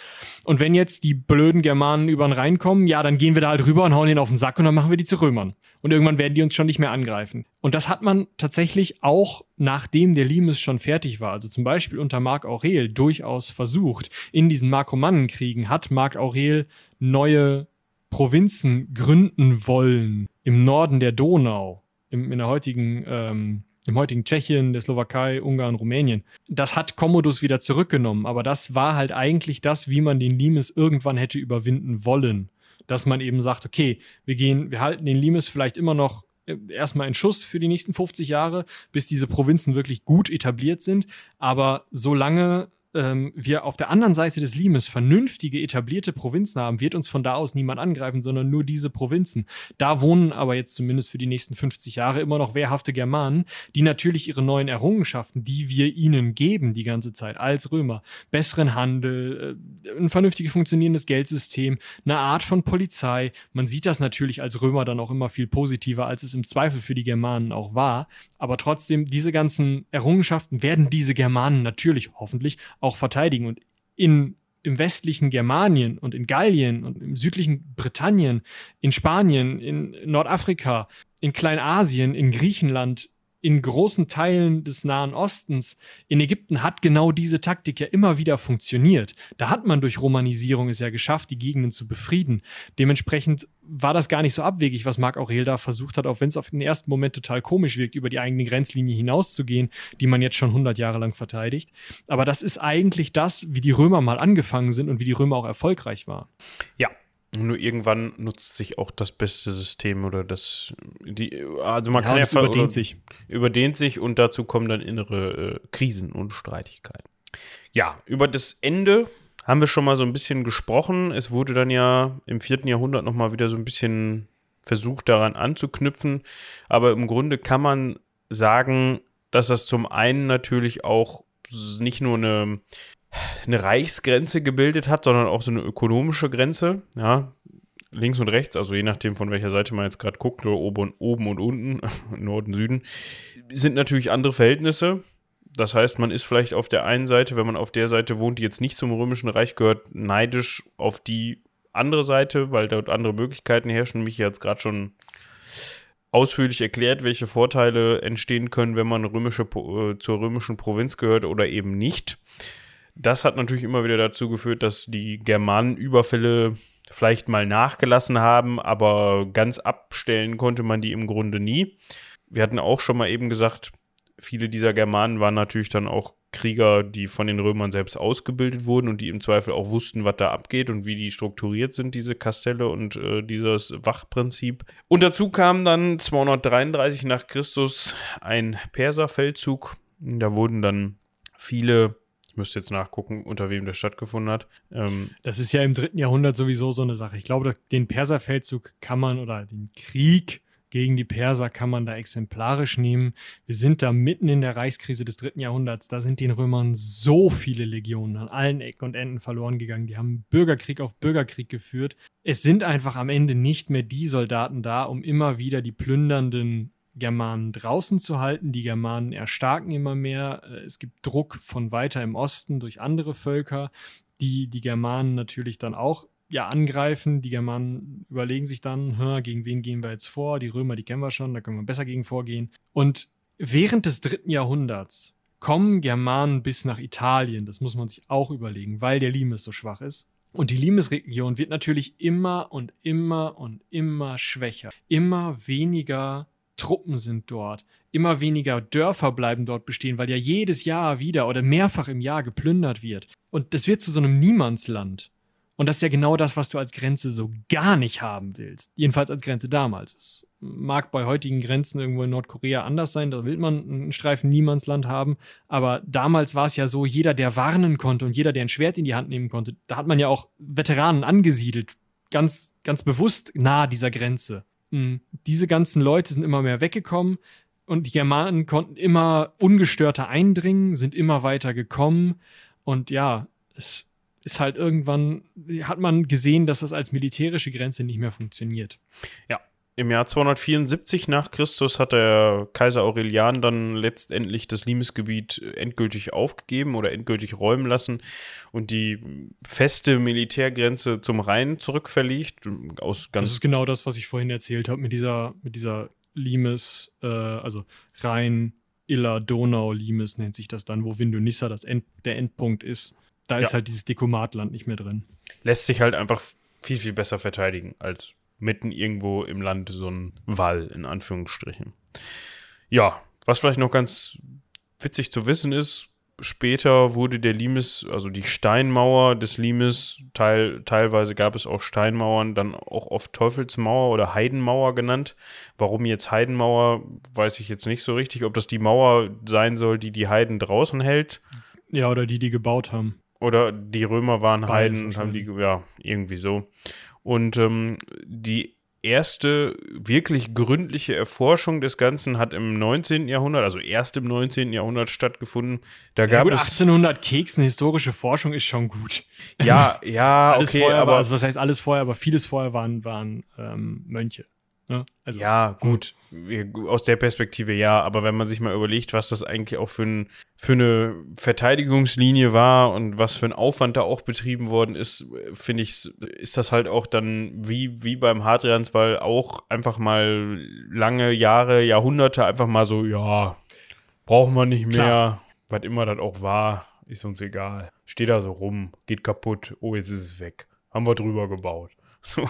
Und wenn jetzt die blöden Germanen über den Rhein kommen, ja, dann gehen wir da halt rüber und hauen den auf den Sack und dann machen wir die zu Römern. Und irgendwann werden die uns schon nicht mehr angreifen. Und das hat man tatsächlich auch, nachdem der Limes schon fertig war, also zum Beispiel unter Marc Aurel, durchaus versucht. In diesen Markomannenkriegen hat Marc Aurel neue Provinzen gründen wollen im Norden der Donau, im, in der heutigen, ähm, im heutigen Tschechien, der Slowakei, Ungarn, Rumänien. Das hat Commodus wieder zurückgenommen, aber das war halt eigentlich das, wie man den Limes irgendwann hätte überwinden wollen. Dass man eben sagt, okay, wir gehen, wir halten den Limes vielleicht immer noch äh, erstmal in Schuss für die nächsten 50 Jahre, bis diese Provinzen wirklich gut etabliert sind. Aber solange ähm, wir auf der anderen Seite des Limes vernünftige etablierte Provinzen haben, wird uns von da aus niemand angreifen, sondern nur diese Provinzen. Da wohnen aber jetzt zumindest für die nächsten 50 Jahre immer noch wehrhafte Germanen, die natürlich ihre neuen Errungenschaften, die wir ihnen geben die ganze Zeit als Römer, besseren Handel, äh, ein vernünftig funktionierendes Geldsystem, eine Art von Polizei. Man sieht das natürlich als Römer dann auch immer viel positiver, als es im Zweifel für die Germanen auch war. Aber trotzdem, diese ganzen Errungenschaften werden diese Germanen natürlich hoffentlich auch verteidigen. Und in, im westlichen Germanien und in Gallien und im südlichen Britannien, in Spanien, in Nordafrika, in Kleinasien, in Griechenland, in großen Teilen des Nahen Ostens, in Ägypten hat genau diese Taktik ja immer wieder funktioniert. Da hat man durch Romanisierung es ja geschafft, die Gegenden zu befrieden. Dementsprechend war das gar nicht so abwegig, was Marc Aurel da versucht hat, auch wenn es auf den ersten Moment total komisch wirkt, über die eigene Grenzlinie hinauszugehen, die man jetzt schon 100 Jahre lang verteidigt. Aber das ist eigentlich das, wie die Römer mal angefangen sind und wie die Römer auch erfolgreich waren. Ja. Nur irgendwann nutzt sich auch das beste System oder das, die, also man kann ja es ver- überdehnt sich. überdehnt sich und dazu kommen dann innere äh, Krisen und Streitigkeiten. Ja, über das Ende haben wir schon mal so ein bisschen gesprochen. Es wurde dann ja im vierten Jahrhundert noch mal wieder so ein bisschen versucht daran anzuknüpfen, aber im Grunde kann man sagen, dass das zum einen natürlich auch nicht nur eine eine Reichsgrenze gebildet hat, sondern auch so eine ökonomische Grenze, ja, links und rechts, also je nachdem, von welcher Seite man jetzt gerade guckt, oder oben, oben und unten, Norden, Süden, sind natürlich andere Verhältnisse. Das heißt, man ist vielleicht auf der einen Seite, wenn man auf der Seite wohnt, die jetzt nicht zum Römischen Reich gehört, neidisch auf die andere Seite, weil dort andere Möglichkeiten herrschen. Mich jetzt gerade schon ausführlich erklärt, welche Vorteile entstehen können, wenn man römische, äh, zur römischen Provinz gehört oder eben nicht. Das hat natürlich immer wieder dazu geführt, dass die Germanenüberfälle vielleicht mal nachgelassen haben, aber ganz abstellen konnte man die im Grunde nie. Wir hatten auch schon mal eben gesagt, viele dieser Germanen waren natürlich dann auch Krieger, die von den Römern selbst ausgebildet wurden und die im Zweifel auch wussten, was da abgeht und wie die strukturiert sind, diese Kastelle und äh, dieses Wachprinzip. Und dazu kam dann 233 nach Christus ein Perserfeldzug. Da wurden dann viele müsste jetzt nachgucken, unter wem der stattgefunden hat. Ähm, das ist ja im dritten Jahrhundert sowieso so eine Sache. Ich glaube, den Perserfeldzug kann man oder den Krieg gegen die Perser kann man da exemplarisch nehmen. Wir sind da mitten in der Reichskrise des dritten Jahrhunderts. Da sind den Römern so viele Legionen an allen Ecken und Enden verloren gegangen. Die haben Bürgerkrieg auf Bürgerkrieg geführt. Es sind einfach am Ende nicht mehr die Soldaten da, um immer wieder die plündernden Germanen draußen zu halten. Die Germanen erstarken immer mehr. Es gibt Druck von weiter im Osten durch andere Völker, die die Germanen natürlich dann auch ja, angreifen. Die Germanen überlegen sich dann, gegen wen gehen wir jetzt vor? Die Römer, die kennen wir schon, da können wir besser gegen vorgehen. Und während des dritten Jahrhunderts kommen Germanen bis nach Italien. Das muss man sich auch überlegen, weil der Limes so schwach ist. Und die Limes-Region wird natürlich immer und immer und immer schwächer. Immer weniger Truppen sind dort. Immer weniger Dörfer bleiben dort bestehen, weil ja jedes Jahr wieder oder mehrfach im Jahr geplündert wird. Und das wird zu so einem Niemandsland. Und das ist ja genau das, was du als Grenze so gar nicht haben willst. Jedenfalls als Grenze damals. Es mag bei heutigen Grenzen irgendwo in Nordkorea anders sein, da will man einen Streifen Niemandsland haben. Aber damals war es ja so, jeder, der warnen konnte und jeder, der ein Schwert in die Hand nehmen konnte, da hat man ja auch Veteranen angesiedelt. Ganz, ganz bewusst nahe dieser Grenze. Mhm. Diese ganzen Leute sind immer mehr weggekommen und die Germanen konnten immer ungestörter eindringen, sind immer weiter gekommen. Und ja, es ist halt irgendwann, hat man gesehen, dass das als militärische Grenze nicht mehr funktioniert. Ja. Im Jahr 274 nach Christus hat der Kaiser Aurelian dann letztendlich das Limesgebiet endgültig aufgegeben oder endgültig räumen lassen und die feste Militärgrenze zum Rhein zurückverlegt. Aus ganz das ist genau das, was ich vorhin erzählt habe mit dieser, mit dieser Limes, äh, also Rhein, Iller, Donau, Limes nennt sich das dann, wo Vindonissa das End, der Endpunkt ist. Da ja. ist halt dieses Dekomatland nicht mehr drin. Lässt sich halt einfach viel, viel besser verteidigen als mitten irgendwo im Land so ein Wall, in Anführungsstrichen. Ja, was vielleicht noch ganz witzig zu wissen ist, später wurde der Limes, also die Steinmauer des Limes, teil, teilweise gab es auch Steinmauern, dann auch oft Teufelsmauer oder Heidenmauer genannt. Warum jetzt Heidenmauer, weiß ich jetzt nicht so richtig, ob das die Mauer sein soll, die die Heiden draußen hält. Ja, oder die, die gebaut haben. Oder die Römer waren Beides Heiden und haben die, ja, irgendwie so. Und ähm, die erste wirklich gründliche Erforschung des Ganzen hat im 19. Jahrhundert, also erst im 19. Jahrhundert stattgefunden. Da ja, gab gut, es 1800 Keksen, historische Forschung ist schon gut. Ja, ja, okay, aber war, also was heißt alles vorher, aber vieles vorher waren, waren ähm, Mönche. Ne? Also, ja, gut. Aus der Perspektive ja, aber wenn man sich mal überlegt, was das eigentlich auch für, ein, für eine Verteidigungslinie war und was für ein Aufwand da auch betrieben worden ist, finde ich, ist das halt auch dann wie, wie beim Hadrianswall auch einfach mal lange Jahre, Jahrhunderte einfach mal so, ja, brauchen wir nicht mehr, Klar. was immer das auch war, ist uns egal. Steht da so rum, geht kaputt, oh, jetzt ist es weg. Haben wir drüber gebaut. So,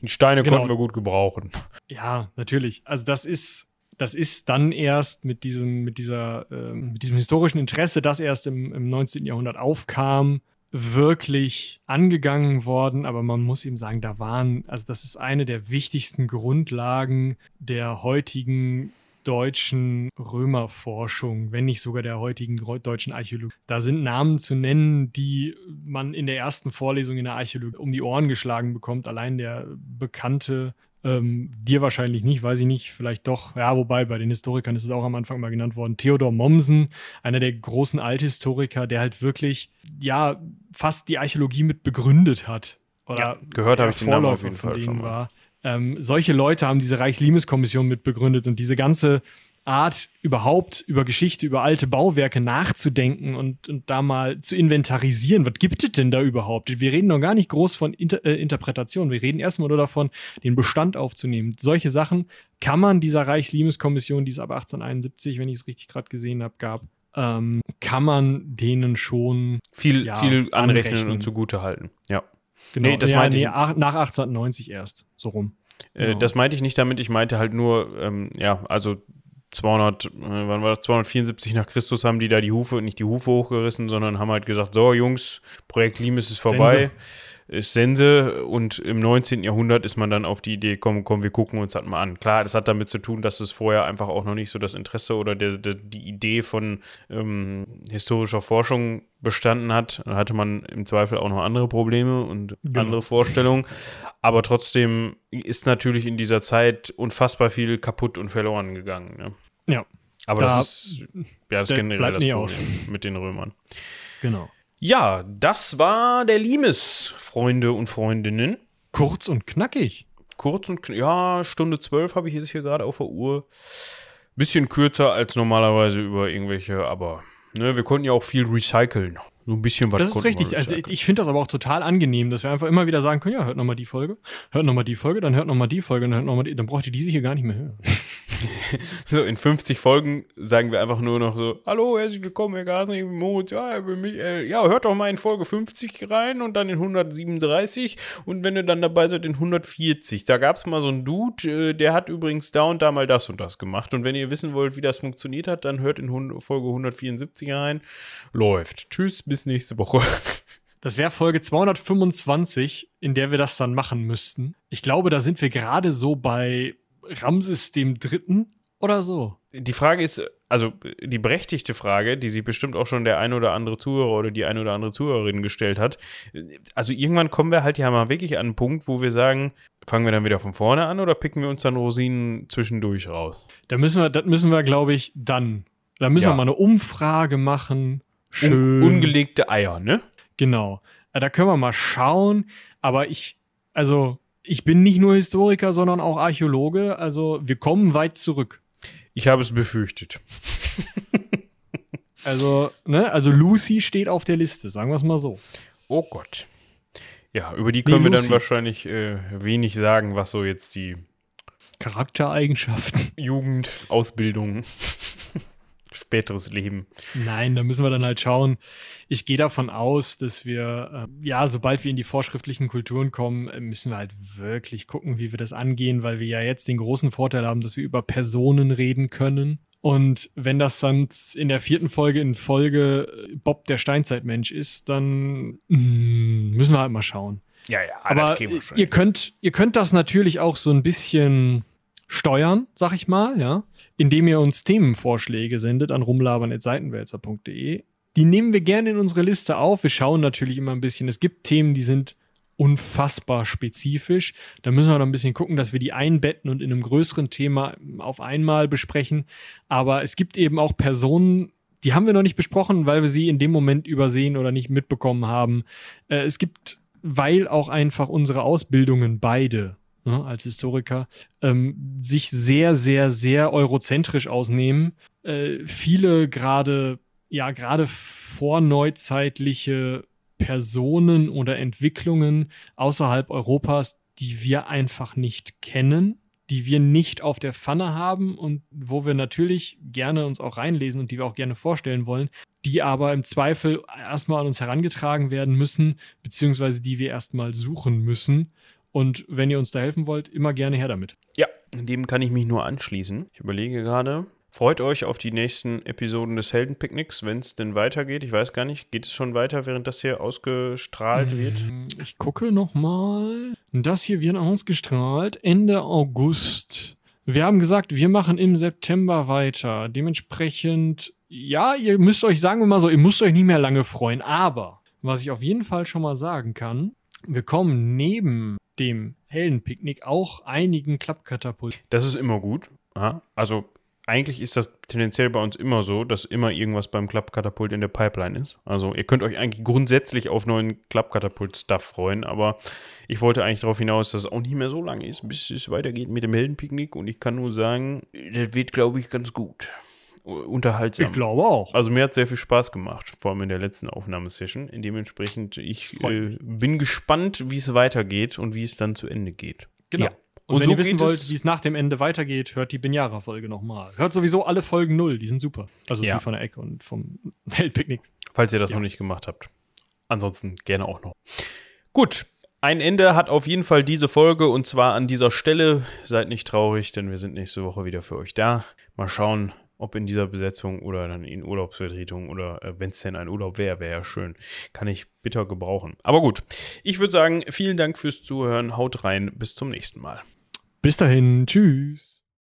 die Steine genau. konnten wir gut gebrauchen. Ja, natürlich. Also das ist, das ist dann erst mit diesem, mit dieser, äh, mit diesem historischen Interesse, das erst im, im 19. Jahrhundert aufkam, wirklich angegangen worden, aber man muss eben sagen, da waren, also das ist eine der wichtigsten Grundlagen der heutigen deutschen Römerforschung, wenn nicht sogar der heutigen deutschen Archäologie. Da sind Namen zu nennen, die man in der ersten Vorlesung in der Archäologie um die Ohren geschlagen bekommt. Allein der bekannte ähm, dir wahrscheinlich nicht, weiß ich nicht, vielleicht doch. Ja, wobei bei den Historikern ist es auch am Anfang mal genannt worden. Theodor Mommsen, einer der großen Althistoriker, der halt wirklich, ja, fast die Archäologie mit begründet hat. Oder ja, gehört habe ich den Namen auf jeden Fall schon mal. War. Ähm, solche Leute haben diese Reichslimes-Kommission mitbegründet und diese ganze Art, überhaupt über Geschichte, über alte Bauwerke nachzudenken und, und da mal zu inventarisieren. Was gibt es denn da überhaupt? Wir reden noch gar nicht groß von Inter äh, Interpretation. Wir reden erstmal nur davon, den Bestand aufzunehmen. Solche Sachen kann man dieser Reichs-Limes-Kommission, die es ab 1871, wenn ich es richtig gerade gesehen habe, gab, ähm, kann man denen schon viel, ja, viel anrechnen anrechnen. und zugute halten. Ja. Genau, Nee, das ja, meinte ich- ach- nach 1890 erst, so rum. Äh, Genau. Das meinte ich nicht damit, ich meinte halt nur, ähm, ja, also 200, äh, wann war das? 274 nach Christus haben die da die Hufe, nicht die Hufe hochgerissen, sondern haben halt gesagt, so Jungs, Projekt Limes ist vorbei, ist Sense und im 19. Jahrhundert ist man dann auf die Idee, komm, komm, wir gucken uns das mal an. Klar, das hat damit zu tun, dass es vorher einfach auch noch nicht so das Interesse oder der, der, die Idee von ähm, historischer Forschung bestanden hat. Da hatte man im Zweifel auch noch andere Probleme und Genau. andere Vorstellungen. Aber trotzdem ist natürlich in dieser Zeit unfassbar viel kaputt und verloren gegangen. Ne? Ja, Aber Da- das ist ja das generell das Problem mit den Römern. genau. Ja, das war der Limes, Freunde und Freundinnen. Kurz und knackig. Kurz und kn- ja, Stunde zwölf habe ich jetzt hier gerade auf der Uhr. Bisschen kürzer als normalerweise über irgendwelche, aber ne, wir konnten ja auch viel recyceln. So ein bisschen was Das ist richtig. Also ich, ich finde das aber auch total angenehm, dass wir einfach immer wieder sagen können, ja, hört nochmal die Folge, hört nochmal die Folge, dann hört nochmal die Folge, dann hört noch mal die, dann braucht ihr diese hier gar nicht mehr hören. So, in 50 Folgen sagen wir einfach nur noch so, hallo, herzlich willkommen, Herr Gasner, ich bin Moritz, ja, ich bin Michael. Ja, hört doch mal in Folge 50 rein und dann in 137 und wenn ihr dann dabei seid, in 140. Da gab es mal so einen Dude, äh, der hat übrigens da und da mal das und das gemacht. Und wenn ihr wissen wollt, wie das funktioniert hat, dann hört in Folge 174 rein. Läuft. Tschüss, bis nächste Woche. Das wäre Folge 225, in der wir das dann machen müssten. Ich glaube, da sind wir gerade so bei Ramses dem Dritten oder so. Die Frage ist, also die berechtigte Frage, die sich bestimmt auch schon der ein oder andere Zuhörer oder die eine oder andere Zuhörerin gestellt hat. Also irgendwann kommen wir halt ja mal wirklich an einen Punkt, wo wir sagen, fangen wir dann wieder von vorne an oder picken wir uns dann Rosinen zwischendurch raus? Da müssen wir, das müssen wir, glaube ich, dann. Da müssen Ja. wir mal eine Umfrage machen. Schön. Un ungelegte Eier, ne? Genau. Äh, Da können wir mal schauen. Aber ich, also, ich bin nicht nur Historiker, sondern auch Archäologe. Also, wir kommen weit zurück. Ich habe es befürchtet. Also, ne, also Lucy steht auf der Liste, sagen wir es mal so. Oh Gott. Ja, über die können wir dann wahrscheinlich äh, wenig sagen, was so jetzt die Charaktereigenschaften. Jugend, Ausbildung, späteres Leben. Nein, da müssen wir dann halt schauen. Ich gehe davon aus, dass wir, äh, ja, sobald wir in die vorschriftlichen Kulturen kommen, müssen wir halt wirklich gucken, wie wir das angehen, weil wir ja jetzt den großen Vorteil haben, dass wir über Personen reden können. Und wenn das dann in der vierten Folge in Folge äh, Bob der Steinzeitmensch ist, dann mm, müssen wir halt mal schauen. Ja, ja, Aber ihr könnt, ihr könnt das natürlich auch so ein bisschen steuern, sag ich mal, ja, indem ihr uns Themenvorschläge sendet an rumlabern.seitenwälzer.de. Die nehmen wir gerne in unsere Liste auf. Wir schauen natürlich immer ein bisschen. Es gibt Themen, die sind unfassbar spezifisch. Da müssen wir noch ein bisschen gucken, dass wir die einbetten und in einem größeren Thema auf einmal besprechen. Aber es gibt eben auch Personen, die haben wir noch nicht besprochen, weil wir sie in dem Moment übersehen oder nicht mitbekommen haben. Äh, es gibt, weil auch einfach unsere Ausbildungen beide ne, als Historiker ähm, sich sehr, sehr, sehr eurozentrisch ausnehmen. Äh, viele gerade, ja, gerade vorneuzeitliche Personen oder Entwicklungen außerhalb Europas, die wir einfach nicht kennen, die wir nicht auf der Pfanne haben und wo wir natürlich gerne uns auch reinlesen und die wir auch gerne vorstellen wollen, die aber im Zweifel erstmal an uns herangetragen werden müssen, beziehungsweise die wir erstmal suchen müssen. Und wenn ihr uns da helfen wollt, immer gerne her damit. Ja, dem kann ich mich nur anschließen. Ich überlege gerade. Freut euch auf die nächsten Episoden des Heldenpicknicks, wenn es denn weitergeht. Ich weiß gar nicht, geht es schon weiter, während das hier ausgestrahlt wird? Ich gucke nochmal. Das hier wird ausgestrahlt Ende August. Wir haben gesagt, wir machen im September weiter. Dementsprechend, ja, ihr müsst euch, sagen wir mal so, ihr müsst euch nicht mehr lange freuen. Aber, was ich auf jeden Fall schon mal sagen kann, wir kommen neben dem Heldenpicknick auch einigen Klappkatapult. Das ist immer gut. Ja, also eigentlich ist das tendenziell bei uns immer so, dass immer irgendwas beim Klappkatapult in der Pipeline ist. Also ihr könnt euch eigentlich grundsätzlich auf neuen Klappkatapult-Stuff freuen, aber ich wollte eigentlich darauf hinaus, dass es auch nicht mehr so lange ist, bis es weitergeht mit dem Heldenpicknick und ich kann nur sagen, das wird, glaube ich, ganz gut. Unterhaltsam. Ich glaube auch. Also mir hat sehr viel Spaß gemacht, vor allem in der letzten Aufnahmesession. Dementsprechend, ich äh, bin gespannt, wie es weitergeht und wie es dann zu Ende geht. Genau. Ja. Und, Und wenn so ihr wissen wollt, wie es nach dem Ende weitergeht, hört die Binyara-Folge nochmal. Hört sowieso alle Folgen null, die sind super. Also Ja. die von der Ecke und vom Heldpicknick. falls ihr das Ja. noch nicht gemacht habt. Ansonsten gerne auch noch. Gut, ein Ende hat auf jeden Fall diese Folge und zwar an dieser Stelle. Seid nicht traurig, denn wir sind nächste Woche wieder für euch da. Mal schauen, ob in dieser Besetzung oder dann in Urlaubsvertretung oder äh, wenn es denn ein Urlaub wäre, wäre ja schön. Kann ich bitter gebrauchen. Aber gut, ich würde sagen, vielen Dank fürs Zuhören. Haut rein, bis zum nächsten Mal. Bis dahin, tschüss.